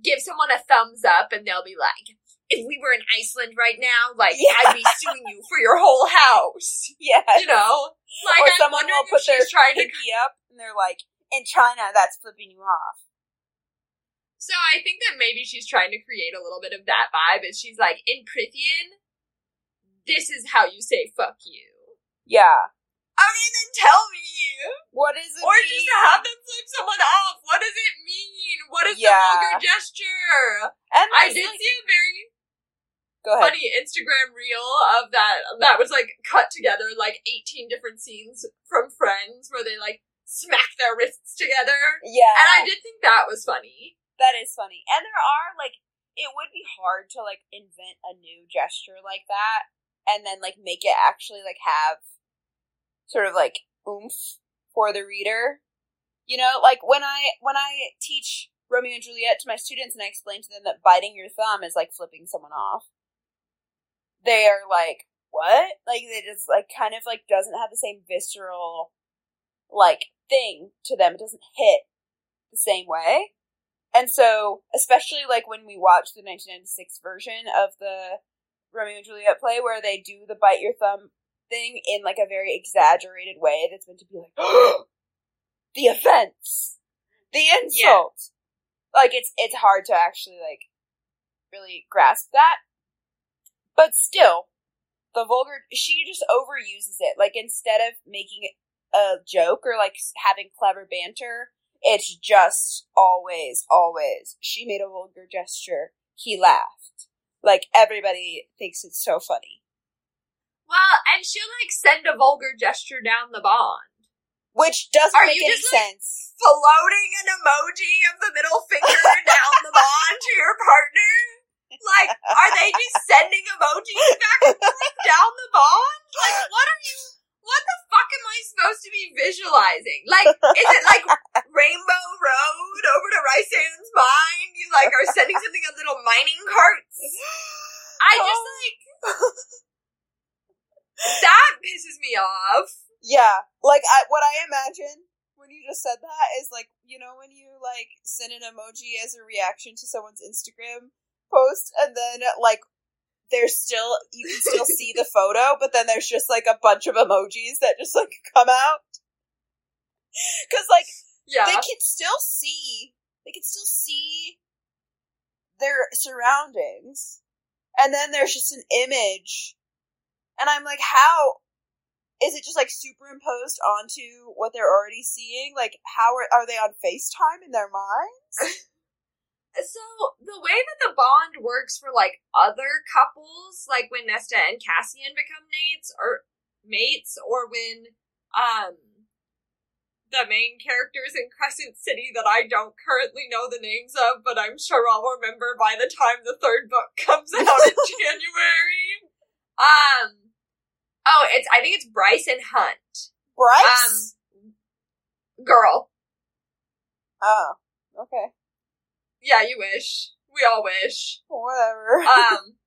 give someone a thumbs up and they'll be like, if we were in Iceland right now, like, Yeah. I'd be suing you for your whole house. Yeah. You know? Like, or I'm someone will put their trying to pinky up and they're like, in China, that's flipping you off. So I think that maybe she's trying to create a little bit of that vibe. Is she's like in Prythian, this is how you say "fuck you." Yeah. I mean, then tell me, What is it? or mean? just have them flip someone off. What does it mean? What is Yeah. the vulgar gesture? And I did like- see a very Go ahead. funny Instagram reel of that that was like cut together like 18 different scenes from Friends where they like smack their wrists together. Yeah. And I did think that was funny. That is funny. And there are like it would be hard to like invent a new gesture like that and then like make it actually like have sort of like oomph for the reader. You know, like when I when I teach Romeo and Juliet to my students and I explain to them that biting your thumb is like flipping someone off. They are like, "What?" Like it just like kind of like doesn't have the same visceral like thing to them. It doesn't hit the same way. And so, especially like when we watch the 1996 version of the Romeo and Juliet play where they do the bite your thumb thing in like a very exaggerated way that's meant to be like, [GASPS] the offense, the insult. Like it's, it's hard to actually like really grasp that. But still, the vulgar, she just overuses it. Like instead of making a joke or like having clever banter, it's just always, always. She made a vulgar gesture. He laughed. Like everybody thinks it's so funny. Well, and she'll like send a vulgar gesture down the bond. Which doesn't Are make you any just, like- sense. floating an emoji of the middle finger [LAUGHS] down the bond to your partner? Like, are they just sending emojis back and forth down the bond? Like, what are you? What the fuck am I supposed to be visualizing? Like, is it like [LAUGHS] Rainbow Road over to Rhysand's Mine? You like are sending something on little mining carts? I just oh. like [LAUGHS] that pisses me off. Yeah, like I, what I imagine when you just said that is like you know when you like send an emoji as a reaction to someone's Instagram post, and then like there's still you can still see the photo, but then there's just like a bunch of emojis that just like come out. Because like Yeah. they can still see they can still see their surroundings. And then there's just an image. And i'm like how is it just like superimposed onto what they're already seeing? Like how are, are they on facetime in their minds [LAUGHS] So the way that the bond works for like other couples, like when Nesta and Cassian become mates or mates, or when um the main characters in Crescent City that I don't currently know the names of, but I'm sure I'll remember by the time the third book [LAUGHS] comes out in [LAUGHS] January. Um oh, it's I think it's Bryce and Hunt. bryce Um girl. oh okay Yeah, you wish. We all wish. Whatever. [LAUGHS] Um,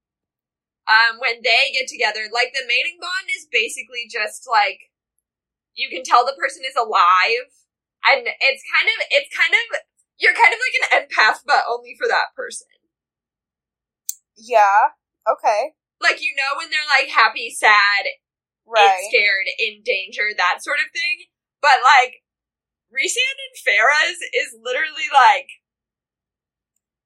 um, when they get together, like the mating bond is basically just like you can tell the person is alive, and it's kind of it's kind of you're kind of like an empath, but only for that person. yeah. Okay. Like you know when they're like happy, sad, Right. scared, in danger, that sort of thing. But like Rhysand and Feyre is, is literally like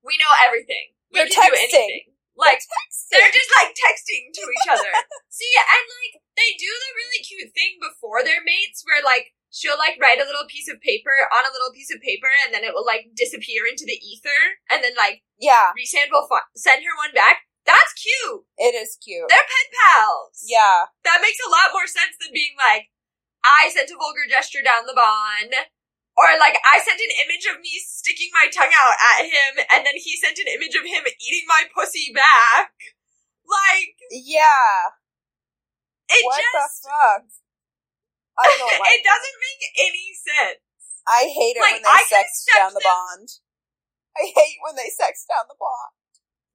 we know everything. We They're can do texting. anything. Like Texting. they're just like texting to each other. [LAUGHS] See, and like they do the really cute thing before they're mates where like she'll like write a little piece of paper on a little piece of paper and then it will like disappear into the ether and then like yeah, Rhysand will fi- send her one back. That's cute. it is cute. They're pen pals. yeah. That makes a lot more sense than being like, I sent a vulgar gesture down the bond. Or like, I sent an image of me sticking my tongue out at him, and then he sent an image of him eating my pussy back. Like, Yeah. it what just, the fuck? I don't [LAUGHS] like it doesn't make any sense. I hate it Like, when they I sex down the bond. I hate when they sex down the bond.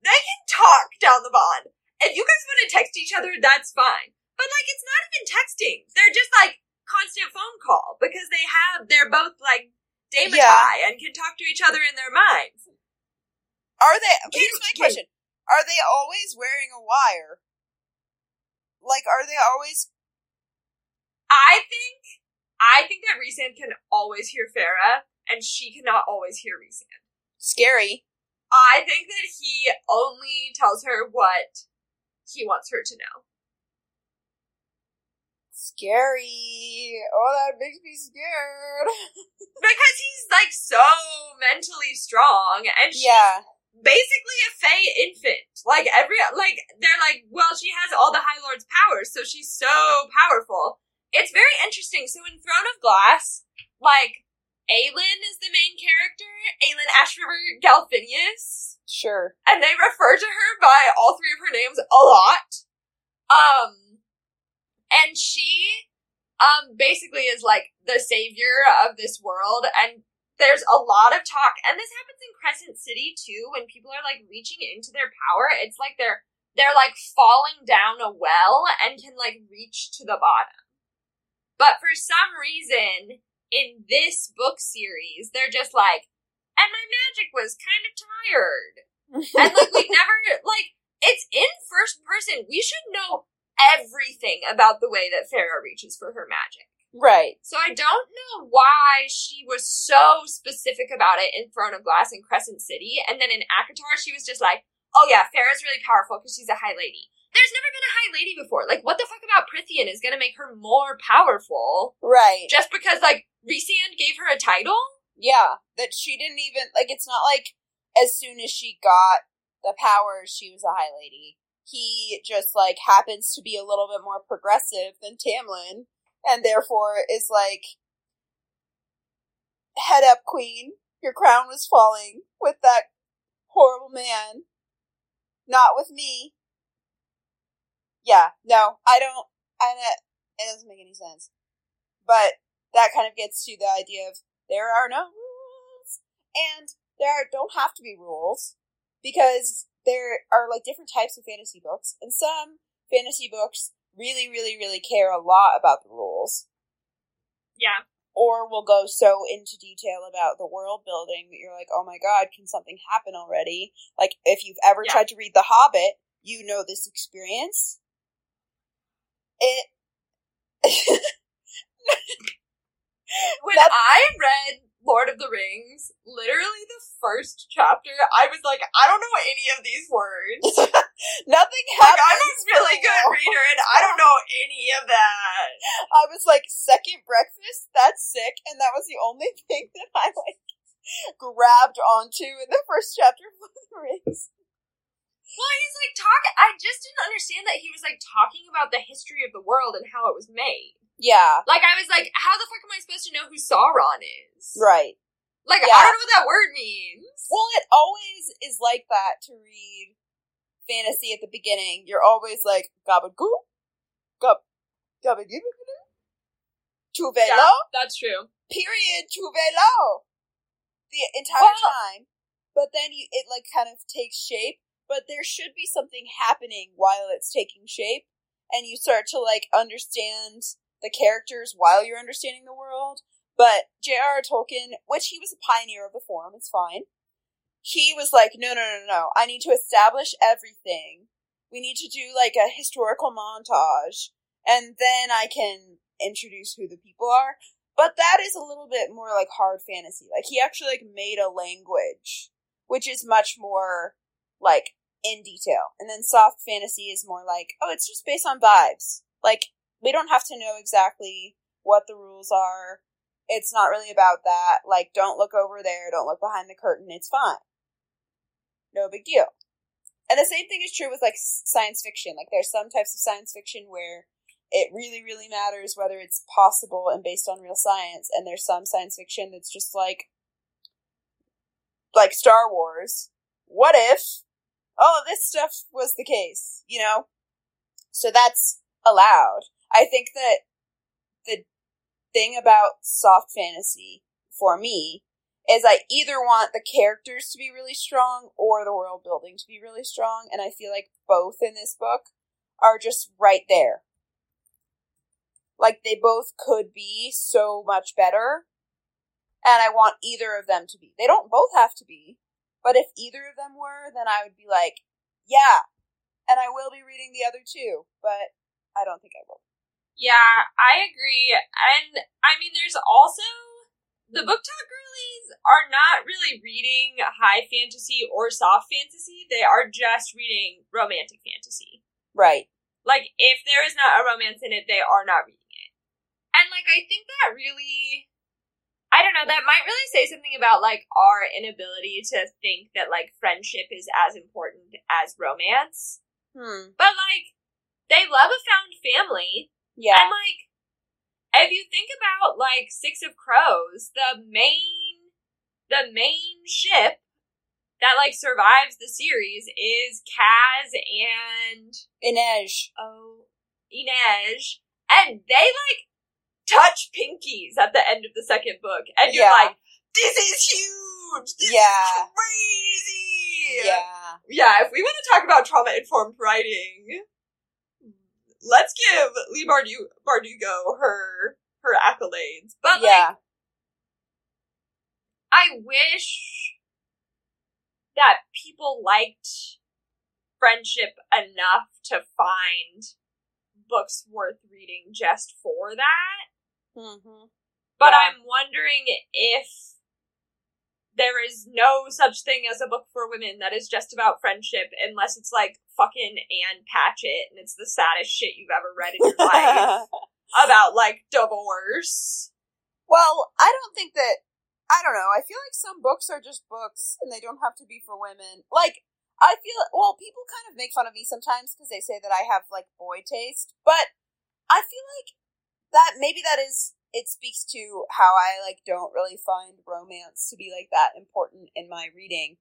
They can talk down the bond. If you guys want to text each other, that's fine. But like, it's not even texting. They're just like constant phone call because they have, they're both like Daemati Yeah. and can talk to each other in their minds. Are they? Here's my question: Are they always wearing a wire? Like, are they always? I think, I think that Rhysand can always hear Feyre and she cannot always hear Rhysand. Scary. I think that he only tells her what he wants her to know. Scary. Oh, that makes me scared. [LAUGHS] Because he's like so mentally strong and she's yeah. basically a Fey infant. Like every like they're like, well, she has all the High Lord's powers, so she's so powerful. It's very interesting. So in Throne of Glass, like Aelin is the main character, Aelin Ashryver Galathynius, Sure. and they refer to her by all three of her names a lot. Um, and she, um, basically is like the savior of this world, and there's a lot of talk, and this happens in Crescent City too, when people are like reaching into their power, it's like they're, they're like falling down a well and can like reach to the bottom. But for some reason, in this book series, they're just like, and my magic was kind of tired. [LAUGHS] And like we never like it's in first person. We should know everything about the way that Feyre reaches for her magic. right. So I don't know why she was so specific about it in Throne of Glass and Crescent City, and then in ACOTAR she was just like, "Oh yeah, Feyre's really powerful because she's a High Lady." There's never been a High Lady before. Like, what the fuck about Prythian is gonna make her more powerful Right. just because like Rhysand gave her a title? Yeah. That she didn't even like. It's not like as soon as she got the powers, she was a high lady. He just like happens to be a little bit more progressive than Tamlin, and therefore is like, head up, queen. Your crown was falling with that horrible man. Not with me. Yeah, no, I don't. I don't. It doesn't make any sense. But that kind of gets to the idea of there are no rules, and there don't have to be rules because there are like different types of fantasy books, and some fantasy books really, really, really care a lot about the rules, Yeah. or will go so into detail about the world building that you're like, oh my god, can something happen already? Like if you've ever Yeah. tried to read The Hobbit, you know this experience. It. [LAUGHS] When That's- I read Lord of the Rings, literally the first chapter, I was like, I don't know any of these words. [LAUGHS] Nothing Like. I'm a really good [LAUGHS] reader and I don't know any of that. I was like, second breakfast? That's sick. And that was the only [LAUGHS] thing that I like grabbed onto in the first chapter of Lord of the Rings. Well, he's like talking. I just didn't understand that he was like talking about the history of the world and how it was made. Yeah, Like, I was like, how the fuck am I supposed to know who Sauron is? right. Like, Yeah. I don't know what that word means. Well, it always is like that to read fantasy at the beginning. You're always like, gabagoo, gab, gabagoo, tu yeah, that's true. period, tu. The entire Well- time. but then you, it like kind of takes shape. But there should be something happening while it's taking shape, and you start to like understand the characters while you're understanding the world. But J.R.R. Tolkien, which he was a pioneer of the form, it's fine. He was like, no, no, no, no. I need to establish everything. We need to do like a historical montage, and then I can introduce who the people are. But that is a little bit more like hard fantasy. Like he actually like made a language, which is much more like in detail. And then soft fantasy is more like, oh, it's just based on vibes. Like we don't have to know exactly what the rules are. It's not really about that. Like don't look over there, don't look behind the curtain. It's fine. No big deal. And the same thing is true with like science fiction. Like there's some types of science fiction where it really, really matters whether it's possible and based on real science. And there's some science fiction that's just like, like Star Wars. What if all of this stuff was the case, you know? So that's allowed. I think that the thing about soft fantasy for me is I either want the characters to be really strong or the world building to be really strong, and I feel like both in this book are just right there. Like they both could be so much better. And I want either of them to be. They don't both have to be. But if either of them were, then I would be like, yeah. And I will be reading the other two, but I don't think I will. Yeah, I agree. And I mean, there's also the BookTok girlies are not really reading high fantasy or soft fantasy. They are just reading romantic fantasy. Right. Like, if there is not a romance in it, they are not reading it. and like I think that really I don't know, that might really say something about like our inability to think that like friendship is as important as romance. Hmm. But like they love a found family. Yeah. And like if you think about like Six of Crows, the main the main ship that like survives the series is Kaz and Inej. Oh Inej. And they like touch pinkies at the end of the second book, and you're yeah. like, "This is huge! This yeah. is crazy!" Yeah, yeah. If we want to talk about trauma informed writing, let's give Leigh Bardu- Bardugo her her accolades. But yeah. like, I wish that people liked friendship enough to find books worth reading just for that. Mm-hmm. But yeah. I'm wondering if there is no such thing as a book for women that is just about friendship unless it's like fucking Ann Patchett and it's the saddest shit you've ever read in your life [LAUGHS] about like divorce. Well, I don't think that I don't know. I feel like some books are just books and they don't have to be for women. Like I feel well, people kind of make fun of me sometimes because they say that I have like boy taste, but I feel like that maybe that is it speaks to how I like don't really find romance to be like that important in my reading.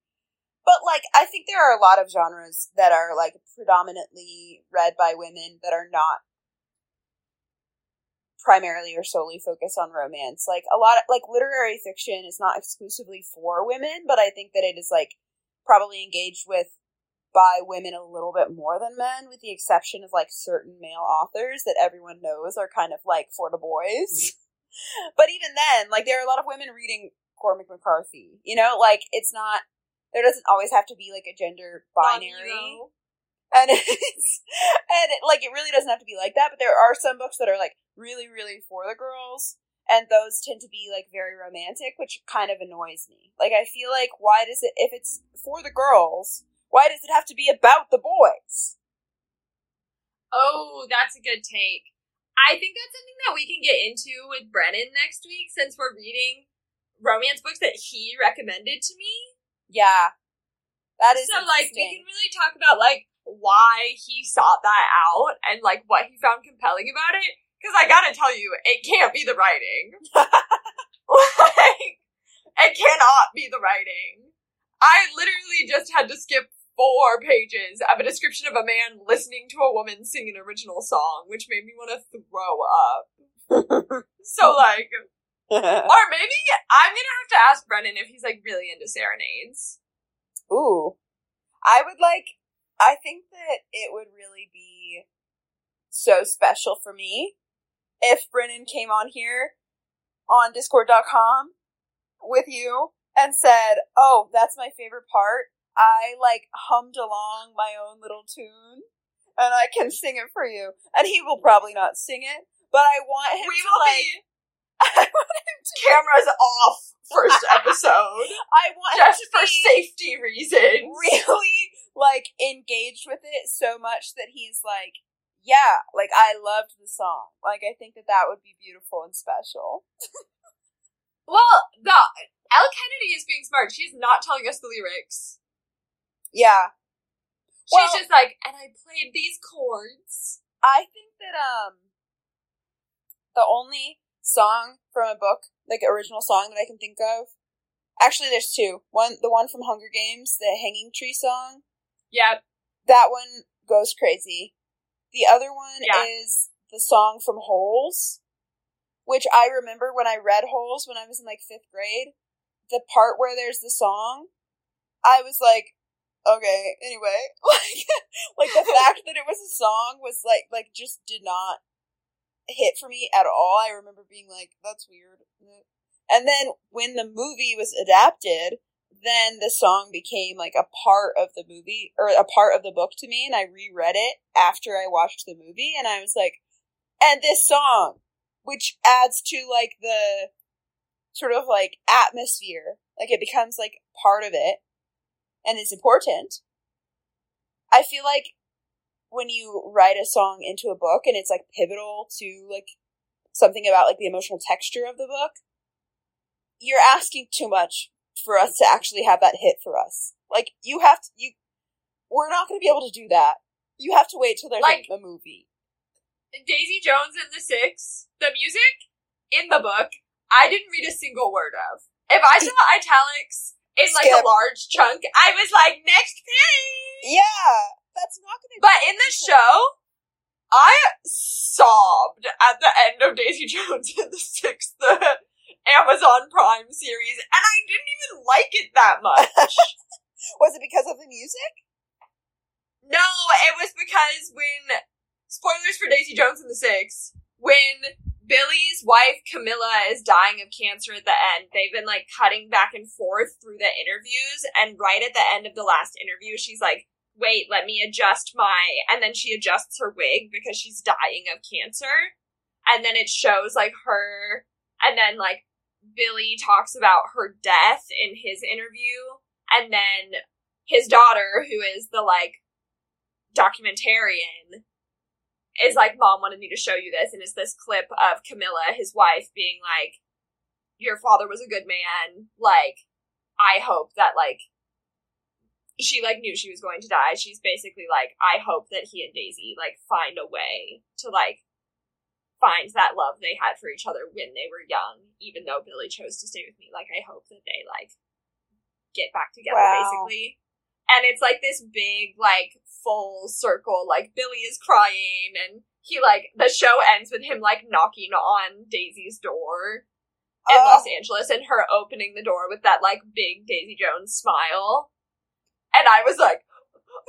But like I think there are a lot of genres that are like predominantly read by women that are not primarily or solely focused on romance. Like a lot of like literary fiction is not exclusively for women, but I think that it is like probably engaged with by women a little bit more than men, with the exception of like certain male authors that everyone knows are kind of like for the boys. But even then, like there are a lot of women reading Cormac McCarthy. You know, like it's not there doesn't always have to be like a gender binary. And [LAUGHS] it's and it, like it really doesn't have to be like that, but there are some books that are like really, really for the girls, and those tend to be like very romantic, which kind of annoys me. Like I feel like why does it if it's for the girls, why does it have to be about the boys? Oh, that's a good take. I think that's something that we can get into with Brennan next week since we're reading romance books that he recommended to me. Yeah. That is So like we can really talk about like why he sought that out and like what he found compelling about it. Cause I gotta tell you, it can't be the writing. [LAUGHS] [LAUGHS] like it cannot be the writing. I literally just had to skip four pages of a description of a man listening to a woman sing an original song, which made me want to throw up. [LAUGHS] so like, [LAUGHS] or maybe I'm gonna have to ask Brennan if he's like really into serenades. Ooh. I would like, I think that it would really be so special for me if Brennan came on here on discord.com with you and said, Oh, that's my favorite part. I like hummed along my own little tune and I can sing it for you. And he will probably not sing it, but I want him we to like, be [LAUGHS] I want him to, cameras off first [LAUGHS] episode I want him just to for safety reasons. really like engaged with it so much that he's like, yeah, like I loved the song. Like I think that that would be beautiful and special. [LAUGHS] Well, the Elle Kennedy is being smart. She's not telling us the lyrics. Yeah, She's Well- just like, and I played these chords. I think that um the only song from a book, like original song that I can think of. Actually there's two. One the one from Hunger Games, the Hanging Tree song. Yep. That one goes crazy. The other one Yeah. is the song from Holes, which I remember when I read Holes when I was in like fifth grade. The part where there's the song, I was like, okay, anyway, [LAUGHS] like, like the fact that it was a song was like, like just did not hit for me at all. I remember being like, that's weird. And then when the movie was adapted, then the song became like a part of the movie or a part of the book to me and I reread it after I watched the movie and I was like and this song which adds to like the sort of like atmosphere like it becomes like part of it and it's important I feel like when you write a song into a book and it's like pivotal to like something about like the emotional texture of the book you're asking too much for us to actually have that hit for us. Like you have to you we're not going to be able to do that. You have to wait till there's like, Like- a movie. Daisy Jones and the Six, the music in the book, I didn't read a single word of. If I saw italics in like a large chunk, I was like, next page. Yeah, that's not to. But in the show, I sobbed at the end of Daisy [LAUGHS] Jones and the Six, the Amazon Prime series, and I didn't even like it that much. [LAUGHS] was it because of the music? No, it was because when spoilers for Daisy Jones and the Six, when Billy's wife Camilla is dying of cancer at the end, they've been like cutting back and forth through the interviews, and right at the end of the last interview, she's like, "Wait, let me adjust my," and then she adjusts her wig because she's dying of cancer, and then it shows like her, and then like Billy talks about her death in his interview, and then his daughter, who is the like documentarian is like, Mom wanted me to show you this, and it's this clip of Camilla, his wife, being like, Your father was a good man. Like, I hope that, like, she, like, knew she was going to die. She's basically like, I hope that he and Daisy, like, find a way to, like, find that love they had for each other when they were young, even though Billy chose to stay with me. Like, I hope that they, like, get back together, Wow. basically. And it's like this big, like, full circle. Like, Billy is crying, and he, like, the show ends with him, like, knocking on Daisy's door in Oh. Los Angeles and her opening the door with that, like, big Daisy Jones smile. And I was like,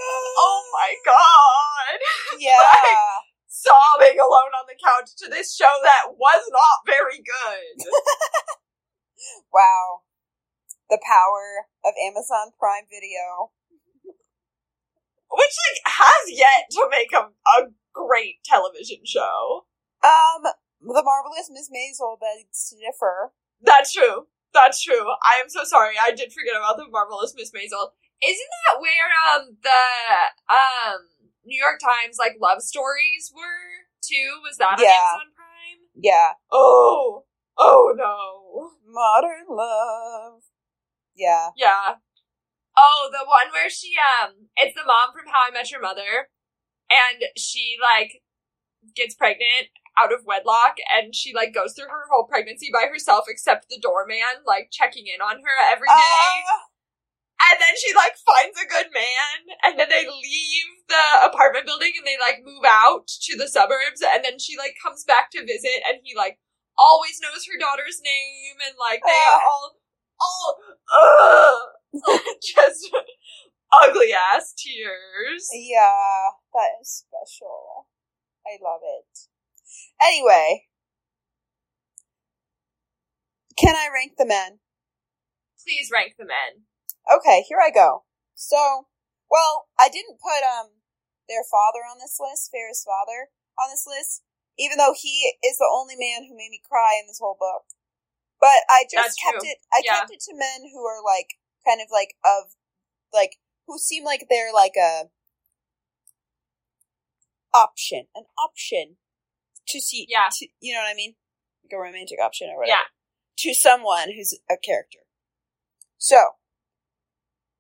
oh my [GASPS] god! [LAUGHS] Yeah. Sobbing alone on the couch to this show that was not very good. [LAUGHS] wow. The power of Amazon Prime Video. Which, like, has yet to make a, a great television show. Um, the marvelous Miss Maisel begs to differ. That's true. That's true. I am so sorry. I did forget about the marvelous Miss Maisel. Isn't that where um the um New York Times like love stories were too? Was that on Yeah. Amazon Prime? Yeah. Oh, oh no. Modern love. Yeah. Yeah. Oh, the one where she um it's the mom from How I Met Your Mother and she like gets pregnant out of wedlock and she like goes through her whole pregnancy by herself except the doorman like checking in on her every day. Ah, And then she like finds a good man, and then they leave the apartment building and they like move out to the suburbs, and then she like comes back to visit, and he like always knows her daughter's name, and like they Ah. all all ugh, [LAUGHS] just ugly ass tears. Yeah, that is special. I love it. Anyway, can I rank the men? Please rank the men. Okay, here I go. So, well, I didn't put um their father on this list, Feyre's father, on this list, even though he is the only man who made me cry in this whole book. But I just That's kept true. it. I Yeah. kept it to men who are like kind of like of like who seem like they're like a option, an option to see. Yeah. to- you know what I mean? Like a romantic option or whatever. Yeah. To someone who's a character. So,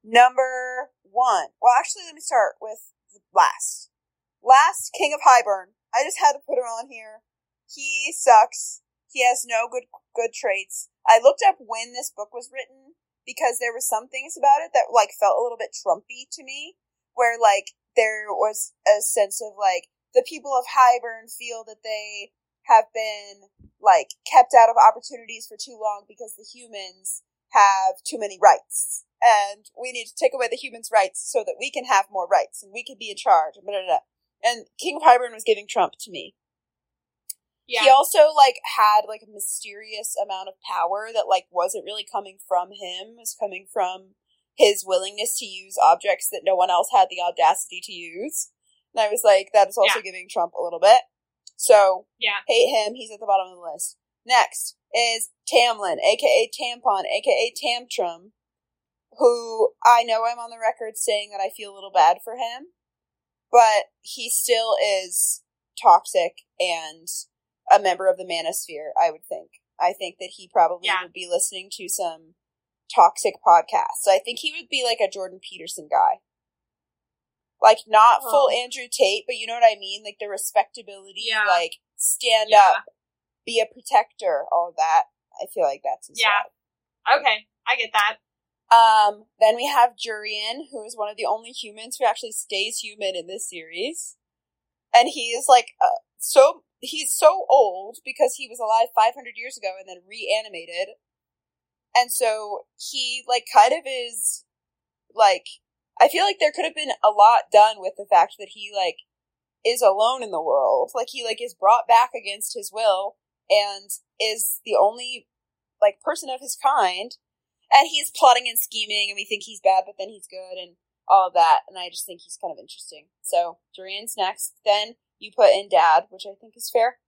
number one. Well, actually, let me start with the last. Last King of Hybern. I just had to put him on here. He sucks. He has no good good traits. I looked up when this book was written because there were some things about it that like felt a little bit Trumpy to me, where like there was a sense of like the people of Hybern feel that they have been like kept out of opportunities for too long because the humans have too many rights. And we need to take away the humans' rights so that we can have more rights and we can be in charge. Blah, blah, blah. And King of Hybern was giving Trump to me. Yeah. He also like had like a mysterious amount of power that like wasn't really coming from him. It was coming from his willingness to use objects that no one else had the audacity to use. And I was like, that is also giving Trump a little bit. So Yeah. hate him. He's at the bottom of the list. Next is Tamlin, aka Tampon, aka Tantrum, who I know I'm on the record saying that I feel a little bad for him, but he still is toxic and a member of the manosphere, I would think. I think that he probably Yeah. would be listening to some toxic podcasts. So I think he would be like a Jordan Peterson guy. Like not full. Andrew Tate, but you know what I mean? Like the respectability, Yeah. like stand Yeah. up, be a protector, all of that. I feel like that's his Yeah. vibe. Okay. I get that. Um, then we have Jurian, who is one of the only humans who actually stays human in this series. And he is like, uh, so, he's so old because he was alive 500 years ago and then reanimated. And so he, like, kind of is, like, I feel like there could have been a lot done with the fact that he, like, is alone in the world. Like, he, like, is brought back against his will and is the only, like, person of his kind and he's plotting and scheming, and we think he's bad, but then he's good, and all of that. And I just think he's kind of interesting. So Jurian's next. Then you put in Dad, which I think is fair.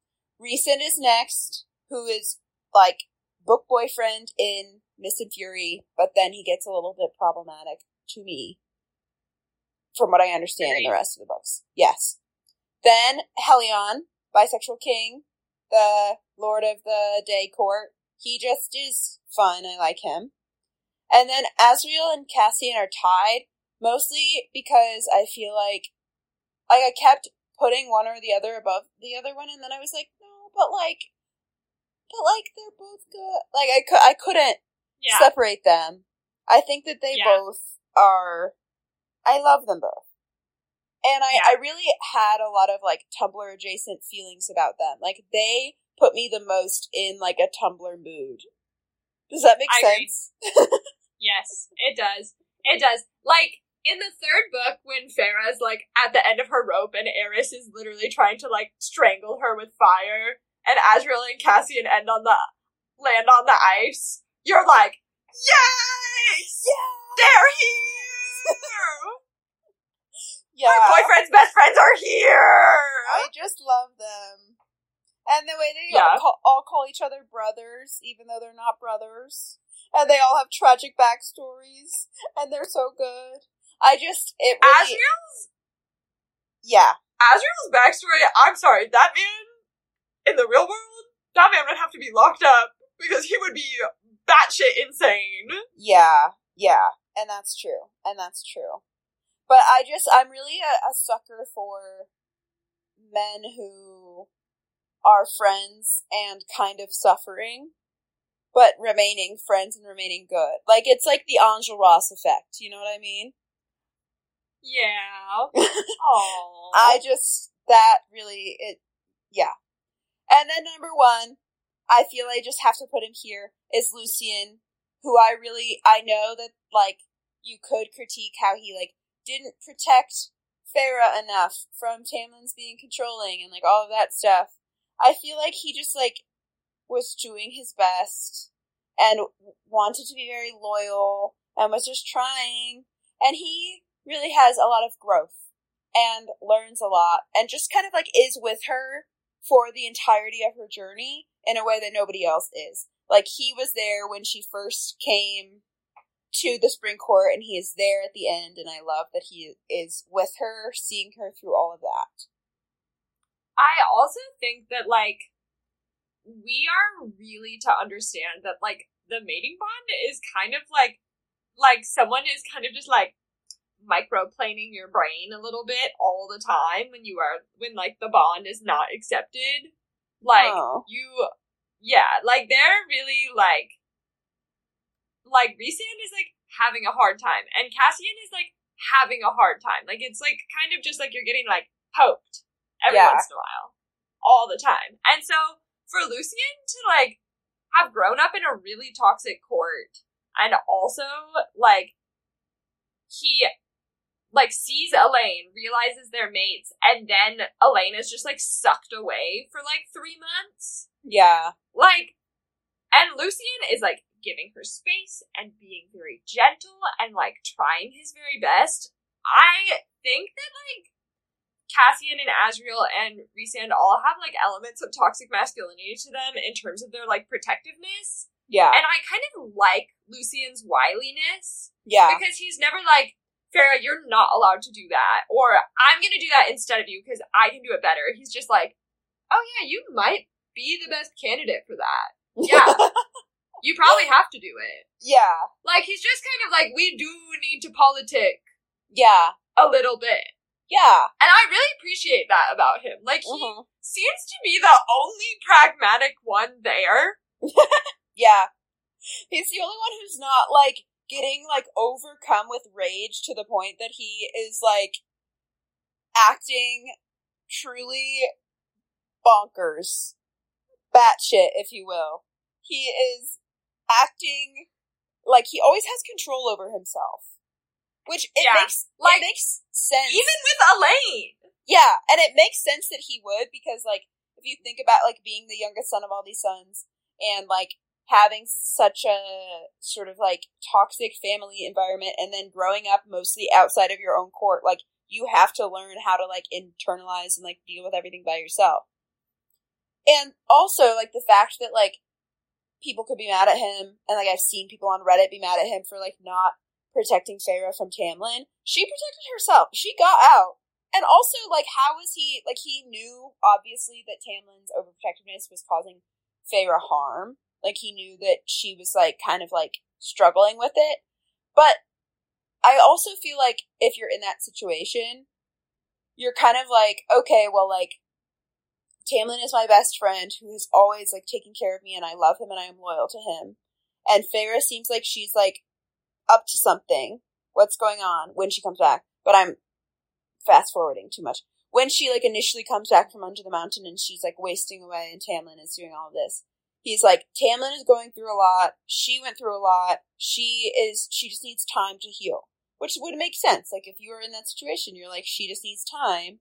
Rhysand is next, who is like book boyfriend in Mist and Fury, but then he gets a little bit problematic to me, from what I understand in the rest of the books. Yes. Then Helion, bisexual king, the Lord of the Day Court. He just is fun. I like him. And then Azriel and Cassian are tied, mostly because I feel like, like I kept putting one or the other above the other one, and then I was like, no, but like, but like they're both good. Like I could, I couldn't Yeah. separate them. I think that they Yeah. both are. I love them both, and I, Yeah. I really had a lot of like Tumblr adjacent feelings about them. Like they put me the most in like a Tumblr mood. Does that make I sense? [LAUGHS] Yes, it does. It does. Like in the third book, when Feyre's like at the end of her rope and Eris is literally trying to like strangle her with fire, and Azriel and Cassian end on the land on the ice, you're like, yes, they're here. [LAUGHS] Yeah, My boyfriend's best friends are here. I just love them, and the way they Yeah. all, call, all call each other brothers, even though they're not brothers, and they all have tragic backstories, and they're so good. I just it really, Azriel's yeah. Azriel's backstory. I'm sorry, that man in the real world, that man would have to be locked up because he would be batshit insane. Yeah, yeah, and that's true, and that's true. But I just, I'm really a, a sucker for men who are friends and kind of suffering, but remaining friends and remaining good. Like, it's like the Angel Ross effect, you know what I mean? Yeah. Oh. [LAUGHS] I just, that really, it, yeah. And then number one, I feel I just have to put him here, is Lucien, who I really, I know that, like, you could critique how he, like, didn't protect Feyre enough from Tamlin's being controlling and like all of that stuff. I feel like he just like was doing his best and wanted to be very loyal and was just trying. And he really has a lot of growth and learns a lot and just kind of like is with her for the entirety of her journey in a way that nobody else is. Like he was there when she first came to the spring court and he is there at the end and I love that he is with her, seeing her through all of that. I also think that like we are really to understand that like the mating bond is kind of like like someone is kind of just like microplaning your brain a little bit all the time when you are when like the bond is not accepted. Like oh. you yeah, like they're really like like Rhysand is like having a hard time and Cassian is like having a hard time. Like it's like kind of just like you're getting like poked every yeah. once in a while. All the time. And so for Lucien to like have grown up in a really toxic court and also like he like sees Elain, realizes they're mates, and then Elain is just like sucked away for like three months. Yeah. Like and Lucien is like giving her space and being very gentle and like trying his very best. I think that like Cassian and Azriel and Rhysand all have like elements of toxic masculinity to them in terms of their like protectiveness. Yeah. And I kind of like Lucien's wiliness. Yeah. Because he's never like, Feyre, you're not allowed to do that. Or I'm gonna do that instead of you because I can do it better. He's just like, oh yeah, you might be the best candidate for that. Yeah. [LAUGHS] you probably have to do it. Yeah. Like he's just kind of like, we do need to politic. Yeah. A little bit. Yeah. And I really appreciate that about him. Like, he mm-hmm. seems to be the only pragmatic one there. [LAUGHS] yeah. He's the only one who's not, like, getting, like, overcome with rage to the point that he is, like, acting truly bonkers. Batshit, if you will. He is acting like he always has control over himself. Which it yeah. makes like it makes sense. Even with Elain, Yeah, and it makes sense that he would because like if you think about like being the youngest son of all these sons and like having such a sort of like toxic family environment and then growing up mostly outside of your own court, like you have to learn how to like internalize and like deal with everything by yourself. And also like the fact that like people could be mad at him and like I've seen people on Reddit be mad at him for like not protecting Feyre from Tamlin. She protected herself. She got out. And also, like, how was he, like, he knew, obviously, that Tamlin's overprotectiveness was causing Feyre harm. Like, he knew that she was, like, kind of, like, struggling with it. But I also feel like if you're in that situation, you're kind of like, okay, well, like, Tamlin is my best friend who has always, like, taken care of me and I love him and I am loyal to him. And Feyre seems like she's, like, up to something. What's going on when she comes back? But I'm fast forwarding too much. When she like initially comes back from under the mountain and she's like wasting away and Tamlin is doing all this. He's like, Tamlin is going through a lot. She went through a lot. She is, she just needs time to heal. Which would make sense. Like if you were in that situation, you're like, she just needs time.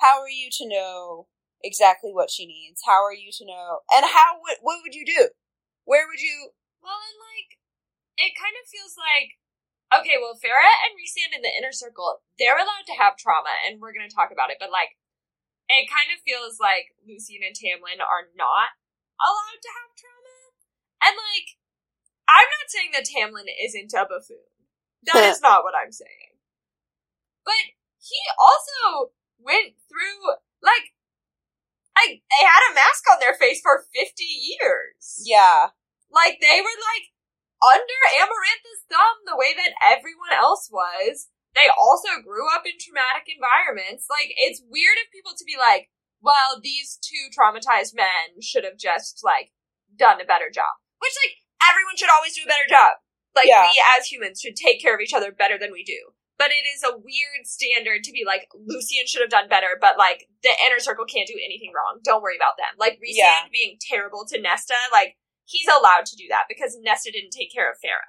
How are you to know exactly what she needs? How are you to know? And how would, what would you do? Where would you? Well, and like, it kind of feels like okay, well, Feyre and Rhysand in the inner circle, they're allowed to have trauma, and we're going to talk about it, but like, it kind of feels like Lucien and Tamlin are not allowed to have trauma. And like, I'm not saying that Tamlin isn't a buffoon. That is [LAUGHS] not what I'm saying. But he also went through, like, I, they had a mask on their face for 50 years. Yeah. Like, they were like, under Amarantha's thumb the way that everyone else was. They also grew up in traumatic environments. Like, it's weird of people to be like, well, these two traumatized men should have just, like, done a better job. Which, like, everyone should always do a better job. Like, yeah. we as humans should take care of each other better than we do. But it is a weird standard to be like, Lucien should have done better, but like, the inner circle can't do anything wrong. Don't worry about them. Like, Rhysand yeah. being terrible to Nesta, like, he's allowed to do that because Nesta didn't take care of Feyre.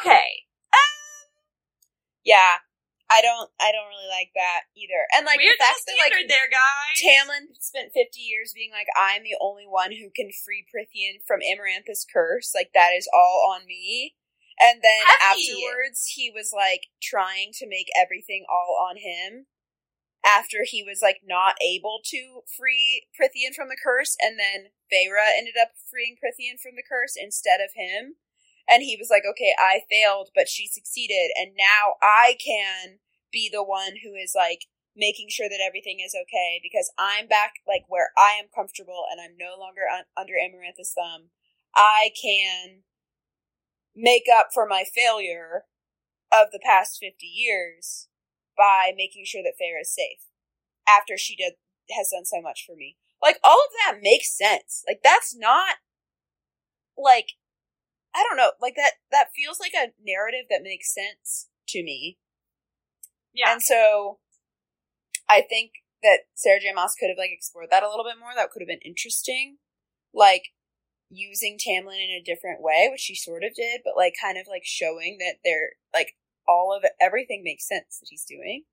Okay. Um, yeah. I don't I don't really like that either. And like Weird the fact that like there, guys. Tamlin spent 50 years being like, I'm the only one who can free Prythian from Amaranth's curse. Like, that is all on me. And then afterwards, he was like trying to make everything all on him after he was like not able to free Prythian from the curse. And then Feyre ended up freeing Prythian from the curse instead of him. And he was like, okay, I failed, but she succeeded. And now I can be the one who is like making sure that everything is okay because I'm back like where I am comfortable and I'm no longer un- under Amaranth's thumb. I can make up for my failure of the past 50 years by making sure that Feyre is safe after she did has done so much for me. Like all of that makes sense. Like that's not like I don't know, like that that feels like a narrative that makes sense to me. Yeah. And so I think that Sarah J. Maas could have like explored that a little bit more. That could have been interesting. Like using Tamlin in a different way, which she sort of did, but like kind of like showing that they're like all of it, everything makes sense that he's doing.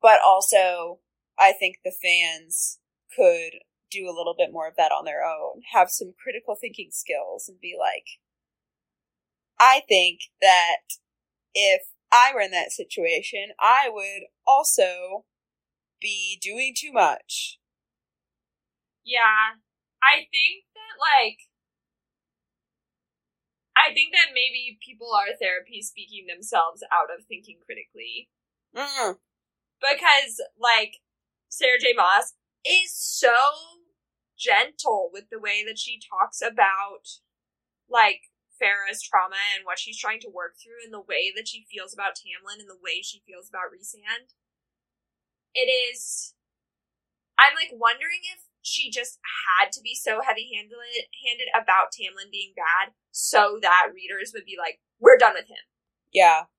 But also, I think the fans could do a little bit more of that on their own, have some critical thinking skills, and be like, I think that if I were in that situation, I would also be doing too much. Yeah. I think that, like, I think that maybe people are therapy speaking themselves out of thinking critically. Mm. Because, like, Sarah J. Maas is so gentle with the way that she talks about, like, Feyre's trauma and what she's trying to work through and the way that she feels about Tamlin and the way she feels about Rhysand. It is. I'm like wondering if she just had to be so heavy handed handed about Tamlin being bad so that readers would be like, we're done with him. Yeah.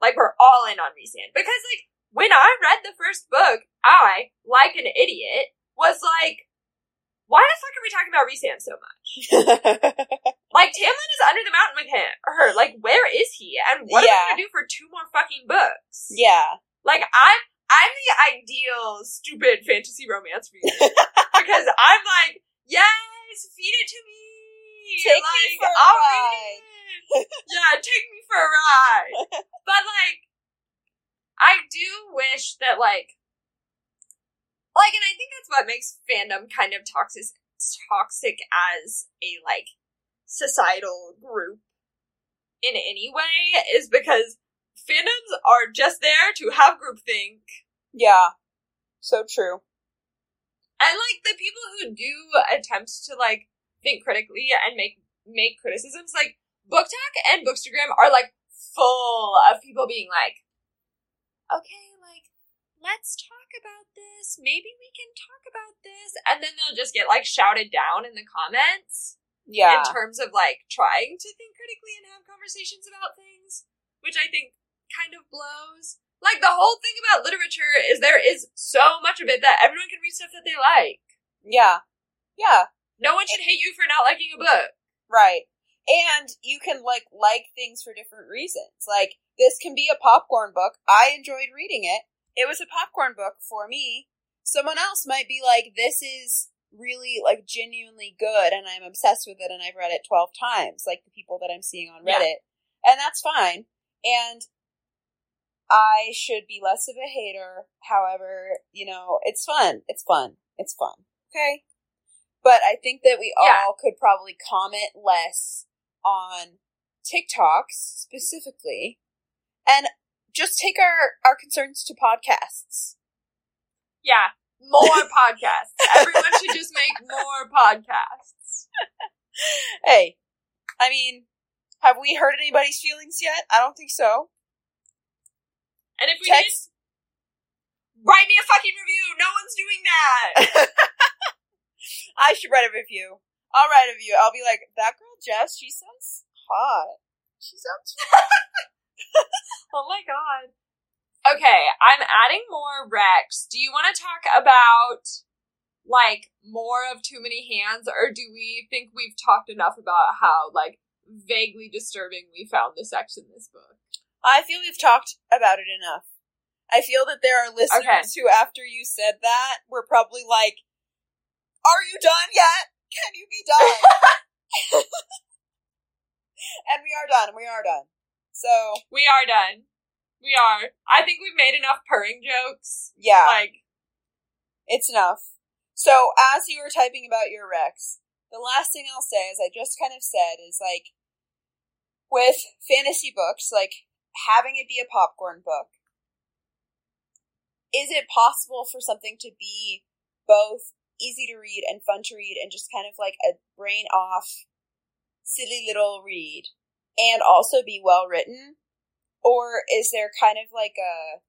Like we're all in on Rhysand. Because like when I read the first book, I, like an idiot, was like, why the fuck are we talking about Rhysand so much? [LAUGHS] Like Tamlin is under the mountain with him or her. Like where is he? And what are Yeah. we gonna do for two more fucking books? yeah. Like I'm I'm the ideal stupid fantasy romance reader. [LAUGHS] because I'm like, yes, feed it to me. Take me for a I'll ride. read it. yeah, take me for a ride. [LAUGHS] but like I do wish that like like and I think that's what makes fandom kind of toxic toxic as a like societal group in any way is because fandoms are just there to have groupthink Yeah. So true. and like the people who do attempt to like think critically and make make criticisms like BookTok and bookstagram are like full of people being like okay let's talk about this maybe we can talk about this and then they'll just get like shouted down in the comments Yeah. in terms of like trying to think critically and have conversations about things, which I think kind of blows. Like the whole thing about literature is there is so much of it that everyone can read stuff that they like. Yeah. Yeah. No one should hate you for not liking a book. Right. And you can like like things for different reasons. Like this can be a popcorn book. I enjoyed reading it. It was a popcorn book for me. Someone else might be like this is really like genuinely good and I'm obsessed with it and I've read it 12 times like the people that I'm seeing on Yeah. Reddit. And that's fine. And I should be less of a hater. However, you know, it's fun. It's fun. It's fun. Okay? But I think that we Yeah. all could probably comment less on TikToks specifically and just take our, our concerns to podcasts. Yeah, more [LAUGHS] podcasts. Everyone should just make more podcasts. [LAUGHS] Hey, I mean, have we hurt anybody's feelings yet? I don't think so. And if we Text. did, write me a fucking review. No one's doing that. [LAUGHS] I should write a review. I'll write a review. I'll be like, that girl Jess, she sounds hot. She sounds. [LAUGHS] Oh my god. Okay, I'm adding more Rex. Do you want to talk about like more of too many hands or do we think we've talked enough about how like vaguely disturbing we found the sex in this book? I feel we've talked about it enough. I feel that there are listeners Okay. who, after you said that, were probably like, Are you done yet? Can you be done? [LAUGHS] [LAUGHS] and we are done. We are done. So, We are done. We are. I think we've made enough purring jokes. yeah, Like, it's enough. So, as you were typing about your Rex, the last thing I'll say, as I just kind of said, is like, with fantasy books, like, having it be a popcorn book, is it possible for something to be both easy to read and fun to read and just kind of like a brain off, silly little read and also be well written? Or is there kind of like a,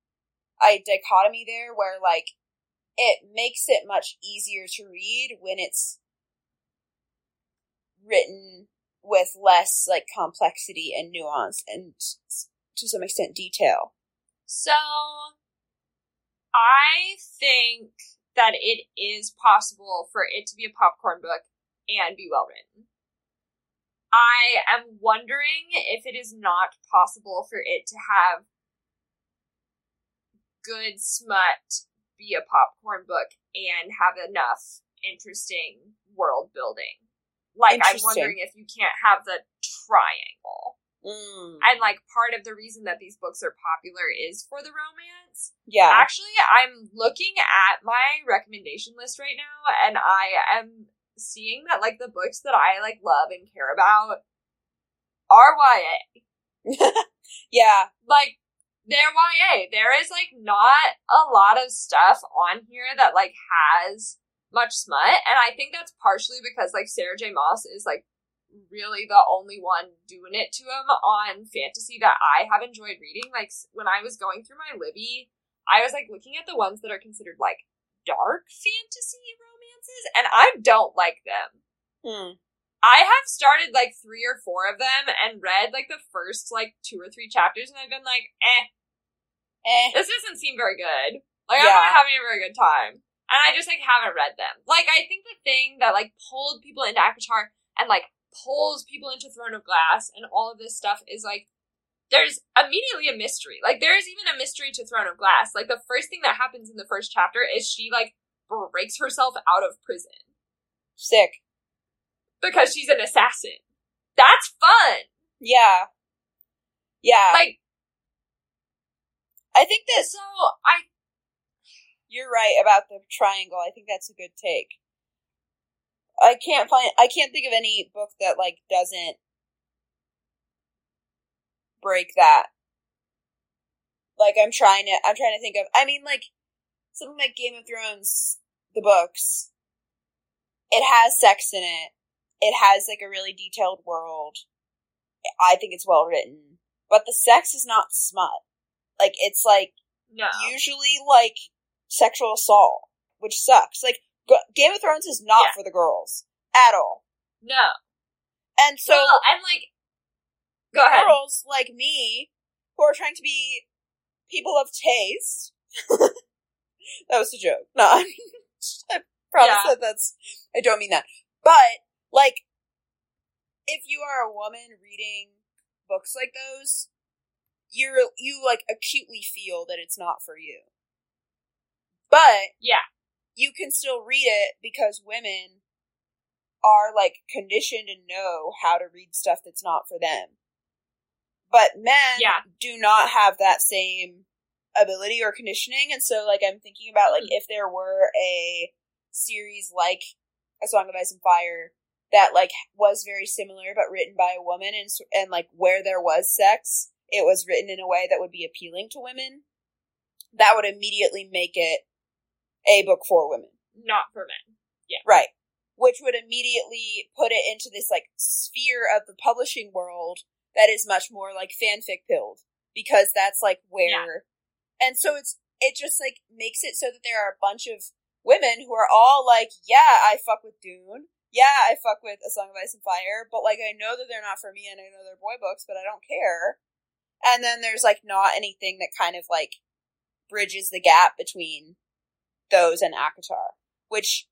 a dichotomy there where like it makes it much easier to read when it's written with less like complexity and nuance and to some extent detail? so I think that it is possible for it to be a popcorn book and be well written. I am wondering if it is not possible for it to have good smut be a popcorn book and have enough interesting world building. Like I'm wondering if you can't have the triangle. Mm. And like part of the reason that these books are popular is for the romance. Yeah. Actually, I'm looking at my recommendation list right now and I am seeing that like the books that I like love and care about are YA. [LAUGHS] yeah. Like they're YA. There is like not a lot of stuff on here that like has much smut and I think that's partially because like Sarah J Maas is like really the only one doing it to him on fantasy that I have enjoyed reading. Like when I was going through my Libby, I was like looking at the ones that are considered like dark fantasy romances, and I don't like them. Hmm. I have started like three or four of them and read like the first like two or three chapters, and I've been like, eh, Eh. this doesn't seem very good. Like I'm not having a very good time. And I just like haven't read them. Like I think the thing that like pulled people into ACOTAR and like pulls people into Throne of Glass and all of this stuff is like there's immediately a mystery. Like there is even a mystery to Throne of Glass. Like the first thing that happens in the first chapter is she like breaks herself out of prison Sick. because she's an assassin. That's fun. Yeah. Yeah. Like I think this so I you're right about the triangle. I think that's a good take. I can't find I can't think of any book that like doesn't break that. Like I'm trying to I'm trying to think of I mean like something like Game of Thrones the books it has sex in it. It has like a really detailed world. I think it's well written. But the sex is not smut. Like it's like no. usually like sexual assault, which sucks. Like G- Game of Thrones is not Yeah. for the girls at all. No. And so well, and like go ahead. girls like me who are trying to be people of taste. [LAUGHS] that was a joke. No, I, [LAUGHS] mean, I promise Yeah. that that's. I don't mean that. But like, if you are a woman reading books like those, you're you like acutely feel that it's not for you. But Yeah. you can still read it because women are like conditioned and know how to read stuff that's not for them. But men Yeah. do not have that same ability or conditioning, and so like I'm thinking about like Mm. if there were a series like A Song of Ice and Fire that like was very similar but written by a woman and and like where there was sex, it was written in a way that would be appealing to women. That would immediately make it a book for women. Not for men. Yeah. Right. Which would immediately put it into this like sphere of the publishing world that is much more like fanfic pilled because that's like where and so it's it just like makes it so that there are a bunch of women who are all like, yeah, I fuck with Dune. Yeah, I fuck with A Song of Ice and Fire, but like I know that they're not for me and I know they're boy books, but I don't care. And then there's like not anything that kind of like bridges the gap between those and ACOTAR, which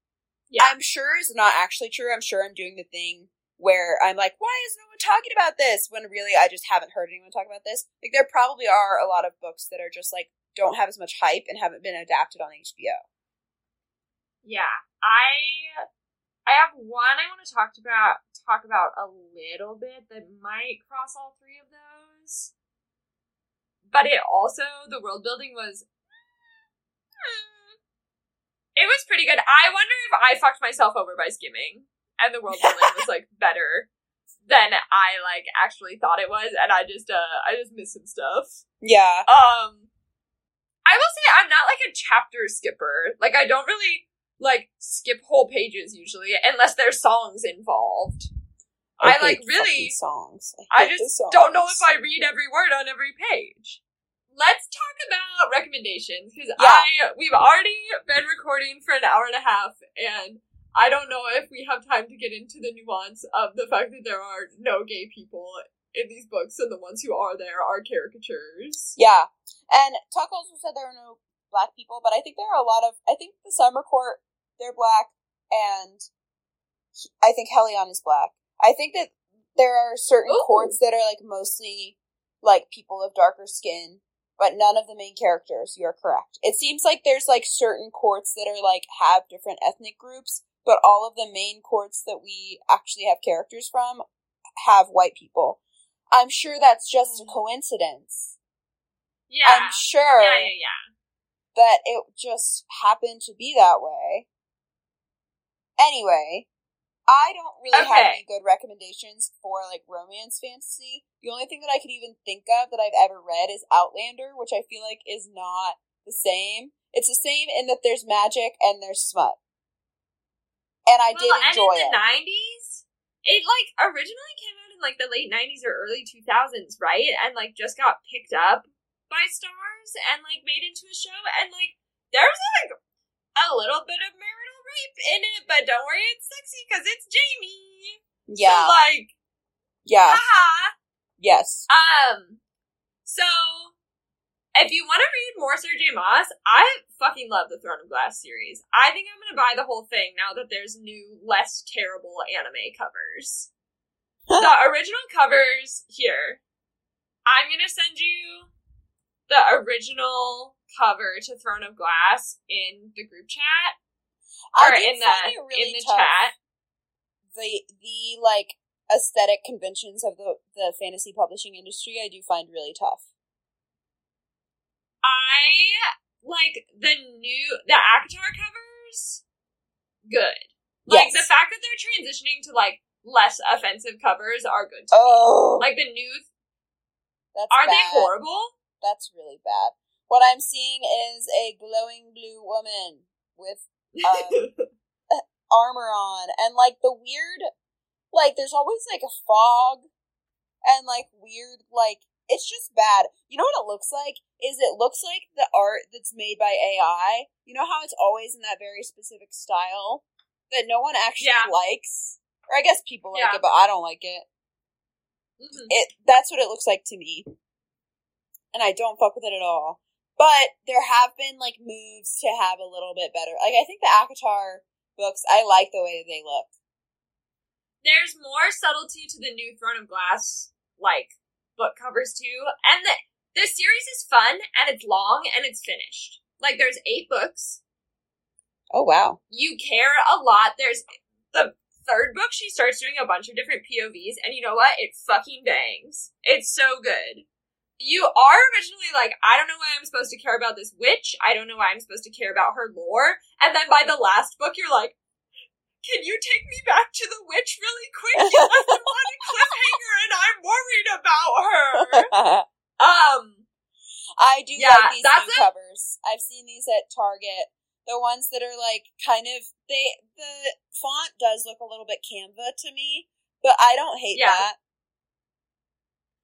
Yeah. I'm sure is not actually true. I'm sure I'm doing the thing where I'm like, why is no one talking about this? When really I just haven't heard anyone talk about this. Like there probably are a lot of books that are just like don't have as much hype and haven't been adapted on HBO. Yeah, I I have one I want to talk about talk about a little bit that might cross all three of those. But it also the world building was [LAUGHS] it was pretty good. I wonder if I fucked myself over by skimming and the world building was like better than I like actually thought it was and I just uh I just missed some stuff. Yeah. Um I will say I'm not like a chapter skipper. Like I don't really like skip whole pages usually unless there's songs involved. I, I like really songs. I, I just songs. don't know if I read every word on every page. Let's talk about recommendations because yeah. I we've already been recording for an hour and a half and I don't know if we have time to get into the nuance of the fact that there are no gay people in these books and the ones who are there are caricatures. Yeah. And Tuck also said there are no black people, but I think there are a lot of I think the summer court they're black, and I think Helion is black. I think that there are certain Ooh. courts that are like mostly like people of darker skin, but none of the main characters. You're correct. It seems like there's like certain courts that are like have different ethnic groups, but all of the main courts that we actually have characters from have white people. I'm sure that's just a mm. coincidence. Yeah. I'm sure. Yeah, yeah, yeah. That it just happened to be that way. Anyway, I don't really okay. have any good recommendations for like romance fantasy. The only thing that I could even think of that I've ever read is Outlander, which I feel like is not the same. It's the same in that there's magic and there's smut. And I well, did enjoy and in the it. 90s, it like originally came out in like the late 90s or early 2000s, right? And like just got picked up by stars and like made into a show and like there's like a little bit of marital rape in it, but don't worry, it's sexy because it's Jamie. Yeah. So, like, yeah. Haha. Yes. Um, so, if you want to read more Sarah J. Maas, I fucking love the Throne of Glass series. I think I'm gonna buy the whole thing now that there's new, less terrible anime covers. [LAUGHS] the original covers here. I'm gonna send you the original cover to Throne of Glass in the group chat or in the really in the chat. The the like aesthetic conventions of the the fantasy publishing industry, I do find really tough. I like the new the ACOTAR covers. Good. Like yes. the fact that they're transitioning to like less offensive covers are good to oh. me. Like the new That's Are bad. they horrible? That's really bad. What I'm seeing is a glowing blue woman with um, [LAUGHS] armor on, and like the weird, like there's always like a fog, and like weird, like it's just bad. You know what it looks like? Is it looks like the art that's made by AI. You know how it's always in that very specific style that no one actually yeah. likes, or I guess people like yeah. it, but I don't like it. Mm-hmm. It that's what it looks like to me, and I don't fuck with it at all. But there have been like moves to have a little bit better. Like I think the ACOTAR books, I like the way they look. There's more subtlety to the new Throne of Glass like book covers too, and the the series is fun and it's long and it's finished. Like there's eight books. Oh wow! You care a lot. There's the third book. She starts doing a bunch of different POVs, and you know what? It fucking bangs. It's so good you are originally like, I don't know why I'm supposed to care about this witch. I don't know why I'm supposed to care about her lore. And then by the last book, you're like, can you take me back to the witch really quick? You left me on a cliffhanger and I'm worried about her. [LAUGHS] um, I do yeah, like these new covers. I've seen these at Target. The ones that are like kind of they the font does look a little bit Canva to me, but I don't hate yeah. that.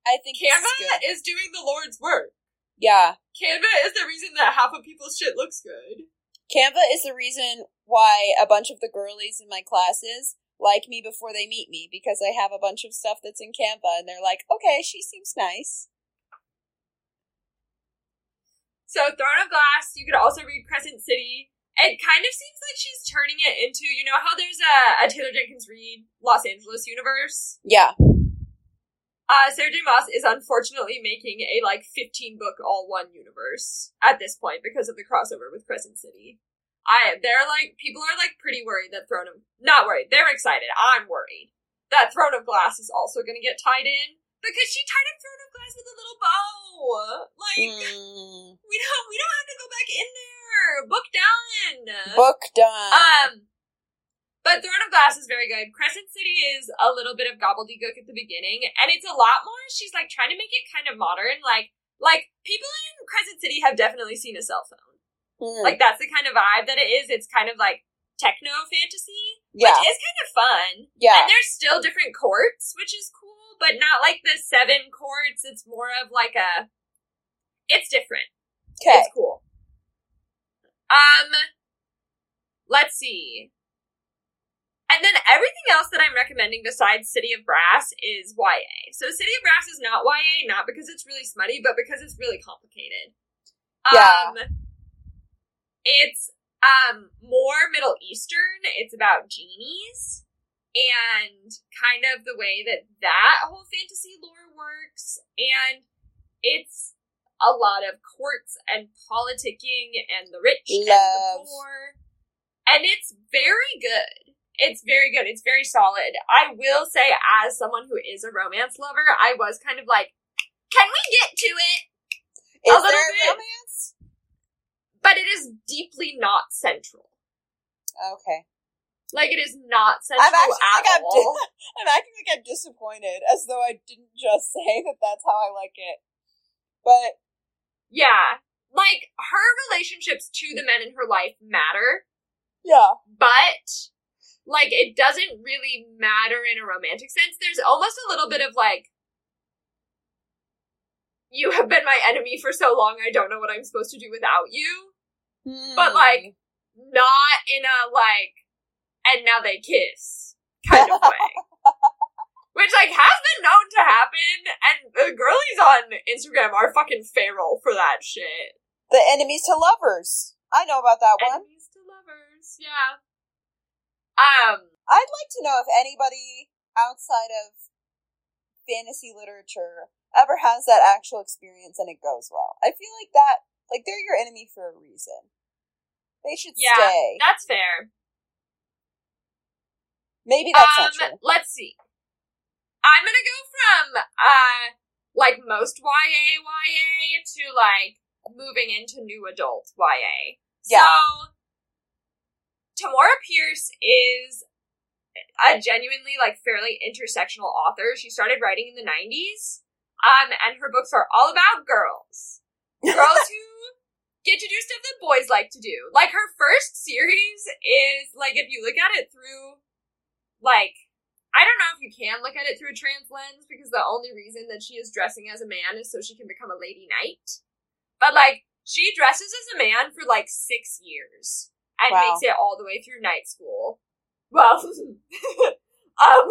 I think Canva is, doing the Lord's work. Yeah. Canva is the reason that half of people's shit looks good. Canva is the reason why a bunch of the girlies in my classes like me before they meet me because I have a bunch of stuff that's in Canva and they're like, okay, she seems nice. So, Throne of Glass, you could also read Crescent City, it kind of seems like she's turning it into, you know, how there's a, a Taylor Jenkins Reid Los Angeles universe? Yeah. Uh, Sarah J. Maas is unfortunately making a like 15 book all one universe at this point because of the crossover with Crescent City. I, they're like, people are like pretty worried that Throne of, not worried, they're excited. I'm worried that Throne of Glass is also gonna get tied in because she tied up Throne of Glass with a little bow. Like, Mm. we don't, we don't have to go back in there. Book done. Book done. Um, but Throne of Glass is very good. Crescent City is a little bit of gobbledygook at the beginning, and it's a lot more. She's like trying to make it kind of modern. Like, like people in Crescent City have definitely seen a cell phone. Mm. Like that's the kind of vibe that it is. It's kind of like techno fantasy, yeah. which is kind of fun. Yeah. And there's still different courts, which is cool, but not like the seven courts. It's more of like a. It's different. Okay. It's cool. Um, let's see. And then everything else that I'm recommending besides City of Brass is YA. So City of Brass is not YA, not because it's really smutty, but because it's really complicated. Yeah. Um, it's um more Middle Eastern. It's about genies and kind of the way that that whole fantasy lore works, and it's a lot of courts and politicking and the rich and the poor. And it's very good. It's very good. It's very solid. I will say, as someone who is a romance lover, I was kind of like, can we get to it? Is a little there bit. romance? But it is deeply not central. Okay. Like, it is not central I'm actually at like I'm, di- [LAUGHS] I'm acting like I'm disappointed, as though I didn't just [LAUGHS] say that that's how I like it. But yeah. Like, her relationships to the men in her life matter, yeah, but like it doesn't really matter in a romantic sense. There's almost a little bit of like you have been my enemy for so long I don't know what I'm supposed to do without you. But, Hmm. like, Not in a like and now they kiss kind of way. [LAUGHS] Which like has been known to happen and the girlies on Instagram are fucking feral for that shit. the enemies to lovers. I know about that one. Enemies to lovers, yeah. Um I'd like to know if anybody outside of fantasy literature ever has that actual experience and it goes well. I feel like that, like they're your enemy for a reason. They should Yeah, stay. that's fair. Maybe that's um, not true. let's see. I'm gonna go from uh like most YA YA to like moving into new adult YA. Yeah. So Tamora Pierce is a genuinely like fairly intersectional author. She started writing in the 90s. Um and her books are all about girls. [LAUGHS] Girls who get to do stuff that boys like to do. Like her first series is like if you look at it through like I don't know if you can look at it through a trans lens because the only reason that she is dressing as a man is so she can become a lady knight. But like she dresses as a man for like six years and Wow. makes it all the way through night school. Well, [LAUGHS] um,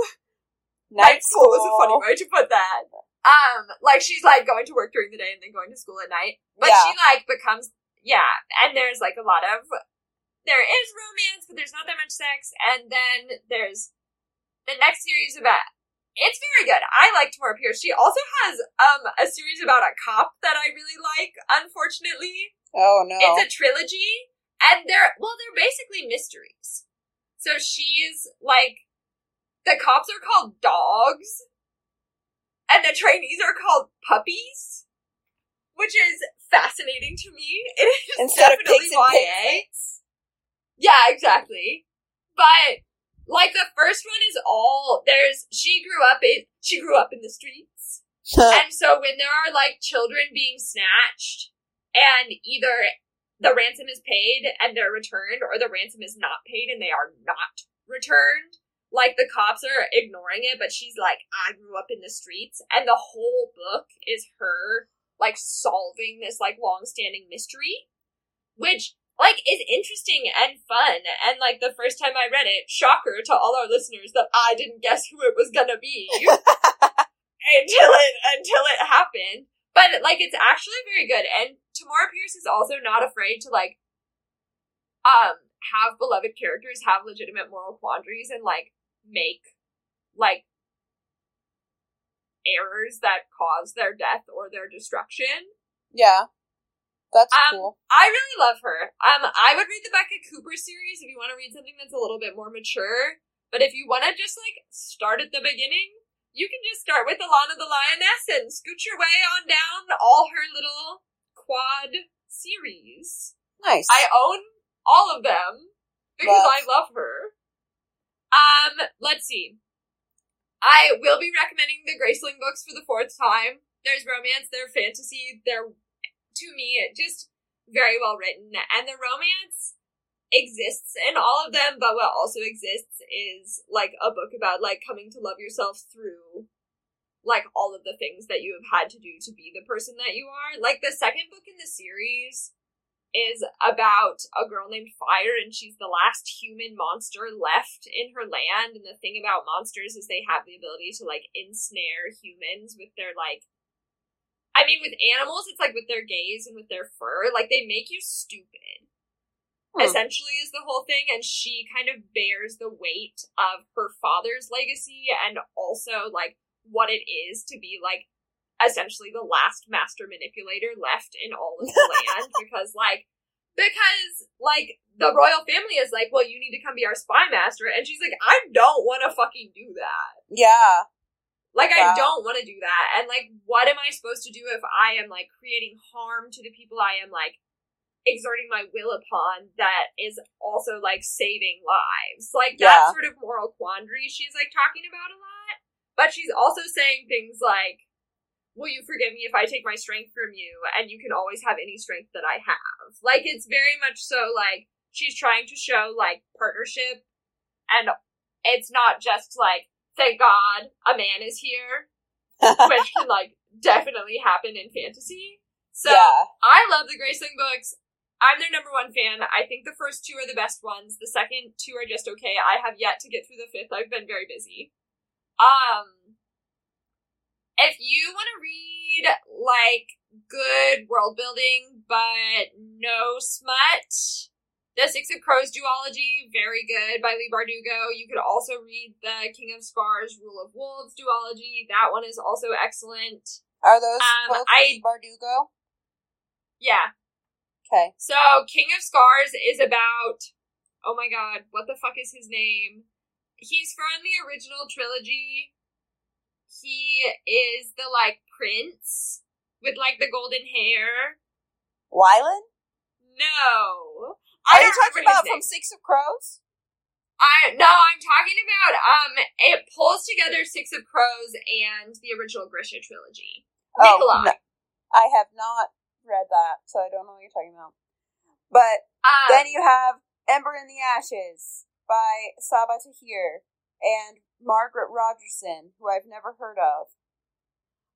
night school is a funny way to put that. Um, like she's like going to work during the day and then going to school at night. But Yeah. she like becomes yeah, and there's like a lot of there is romance, but there's not that much sex, and then there's the next series about it's very good. I like Tamora Pierce. She also has um a series about a cop that I really like, unfortunately. Oh no. It's a trilogy, and they're well, they're basically mysteries. So she's like, the cops are called dogs, and the trainees are called puppies, which is fascinating to me. [LAUGHS] It is Instead of pigs and pig YA. fights. Yeah, exactly. But like the first one is all there's. She grew up in she grew up in the streets. And so when there are like children being snatched and either the ransom is paid and they're returned or the ransom is not paid and they are not returned, like the cops are ignoring it, but she's like, I grew up in the streets. And the whole book is her like solving this like long standing mystery, which like is interesting and fun. And like the first time I read it, shocker to all our listeners that I didn't guess who it was gonna be [LAUGHS] until it until it happened. But like it's actually very good. And Tamora Pierce is also not afraid to like um have beloved characters have legitimate moral quandaries and like make like errors that cause their death or their destruction. Yeah. That's Um, cool. I really love her. Um, I would read the Beka Cooper series if you want to read something that's a little bit more mature. But if you want to just like start at the beginning, you can just start with Alanna the Lioness and scoot your way on down all her little quad series. Nice. I own all of them because Love. I love her. Um, let's see. I will be recommending the Graceling books for the fourth time. There's romance, they're fantasy, they're to me just very well written, and the romance exists in all of them, but what also exists is like a book about like coming to love yourself through like all of the things that you have had to do to be the person that you are. Like the second book in the series is about a girl named Fire, and she's the last human monster left in her land. And the thing about monsters is they have the ability to like ensnare humans with their like. I mean, with animals, it's like with their gaze and with their fur. Like they make you stupid. Hmm. Essentially, is the whole thing, and she kind of bears the weight of her father's legacy and also like what it is to be like essentially the last master manipulator left in all of the [LAUGHS] land because like because like the royal family is like well you need to come be our spy master and she's like i don't want to fucking do that yeah. like Yeah. i don't want to do that and like what am i supposed to do if i am like creating harm to the people i am like exerting my will upon that is also like saving lives like that Yeah. sort of moral quandary she's like talking about a lot but she's also saying things like will you forgive me if I take my strength from you and you can always have any strength that I have? Like it's very much so like she's trying to show like partnership and it's not just like thank God a man is here, [LAUGHS] which can like definitely happen in fantasy. So yeah. I love the Graceling books. I'm their number one fan. I think the first two are the best ones. The second two are just okay. I have yet to get through the fifth. I've been very busy. Um, if you want to read like good world building but no smut, the Six of Crows duology, very good by Leigh Bardugo. You could also read the King of Scars Rule of Wolves duology. That one is also excellent. Are those Um, both I- Bardugo? Yeah, Okay. So, King of Scars is about. Oh my god, what the fuck is his name? He's from the original trilogy. He is the, like, prince with, like, the golden hair. Wylan? No. Are you talking about from Six of Crows? I no, I'm talking about um. It pulls together Six of Crows and the original Grisha trilogy. Nikolai. Oh, no. I have not read that, so I don't know what you're talking about. But Um, then you have Ember in the Ashes by Sabaa Tahir and Margaret Rogerson, who I've never heard of.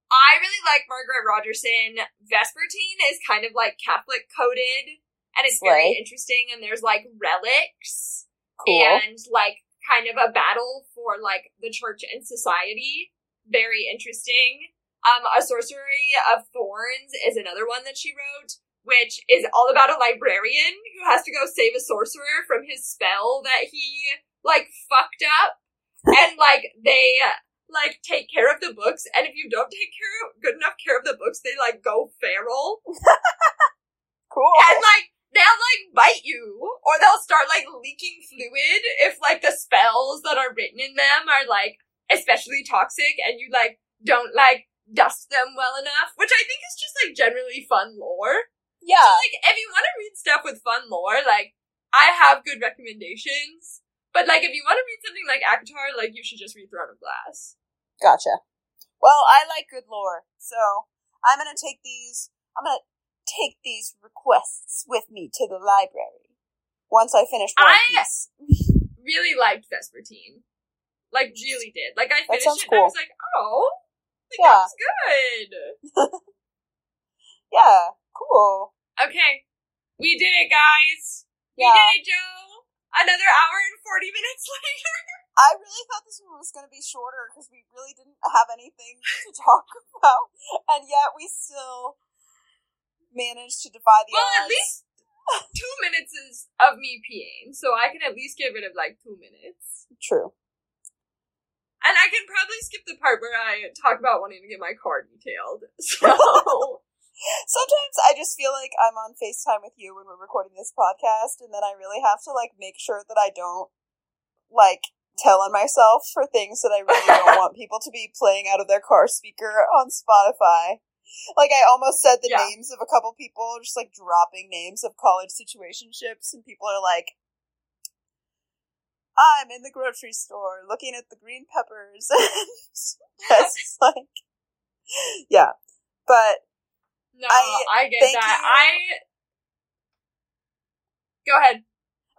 I really like Margaret Rogerson. Vespertine is kind of like Catholic coded, and it's very interesting. And there's like relics Cool. and like kind of a battle for like the church and society. Very interesting. Um, a sorcery of thorns is another one that she wrote, which is all about a librarian who has to go save a sorcerer from his spell that he like fucked up, and like they like take care of the books, and if you don't take care of good enough care of the books, they like go feral. [LAUGHS] Cool. and like they'll like bite you. Or they'll start like leaking fluid if like the spells that are written in them are like especially toxic and you like don't like dust them well enough which i think is just like generally fun lore yeah. like if you want to read stuff with fun lore like i have good recommendations but like if you want to read something like ACOTAR like you should just read throne of glass Gotcha. Well, I like good lore, so I'm gonna take these. I'm gonna take these requests with me to the library once I finish One I- Piece. [LAUGHS] really liked vespertine like really did like i finished it and i was like oh like, Yeah. that's good [LAUGHS] Yeah, cool. Okay. We did it, guys. We did it, Joe. Another hour and 40 minutes [LAUGHS] later. I really thought this one was gonna be shorter because we really didn't have anything [LAUGHS] to talk about, and yet we still managed to defy the well, odds. at least [LAUGHS] two minutes is of me peeing, so I can at least get rid of like two minutes. True. And I can probably skip the part where I talk about wanting to get my car detailed. So Sometimes I just feel like I'm on FaceTime with you when we're recording this podcast, and then I really have to like make sure that I don't like tell on myself for things that I really don't [LAUGHS] want people to be playing out of their car speaker on Spotify. Like I almost said the Yeah. names of a couple people, just like dropping names of college situationships, and people are like, "I'm in the grocery store looking at the green peppers." [LAUGHS] That's like, yeah, but no, I- I, get that. you. I go ahead.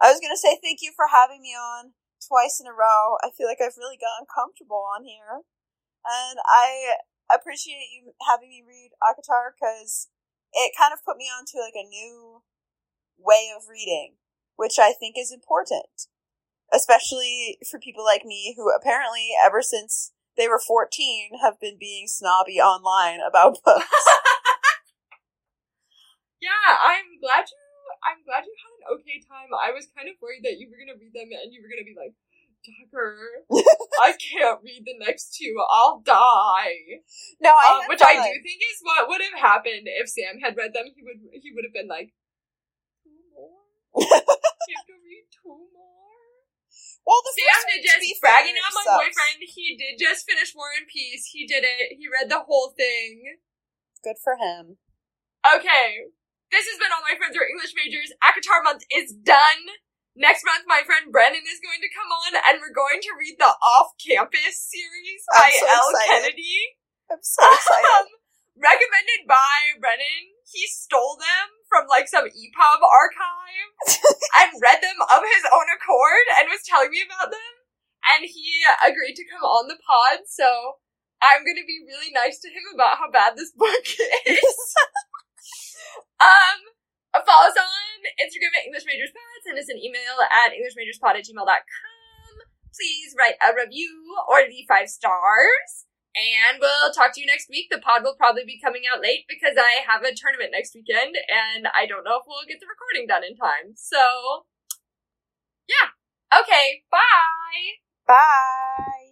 I was gonna say thank you for having me on twice in a row. I feel like I've really gotten comfortable on here, and I appreciate you having me read ACOTAR because it kind of put me onto like a new way of reading, which I think is important, especially for people like me who apparently ever since they were fourteen have been being snobby online about books. [LAUGHS] Yeah, I'm glad you. I'm glad you had an okay time. I was kind of worried that you were gonna read them and you were gonna be like, Tucker, [LAUGHS] I can't read the next two. I'll die. no, I Um, had which I do think is what would have happened if Sam had read them. He would. He would have been like, two more. [LAUGHS] you have to read two more. Well, the Sam did just bragging on my sucks. boyfriend. He did just finish War and Peace. He did it. He read the whole thing. Good for him. Okay. This has been All My Friends Are English Majors. ACOTAR month is done. Next month, my friend Brennan is going to come on, and we're going to read the Off Campus series I'm by so excited. Kennedy. I'm so excited. Um, recommended by Brennan. He stole them from like some EPUB archive [LAUGHS] and read them of his own accord and was telling me about them. And he agreed to come on the pod, so I'm gonna be really nice to him about how bad this book [LAUGHS] is. [LAUGHS] um, follow us on Instagram at English Majors Pod. Send us an email at EnglishMajorsPod at gmail.com. Please write a review or leave five stars. And we'll talk to you next week. The pod will probably be coming out late because I have a tournament next weekend and I don't know if we'll get the recording done in time. So, yeah. Okay, bye. Bye.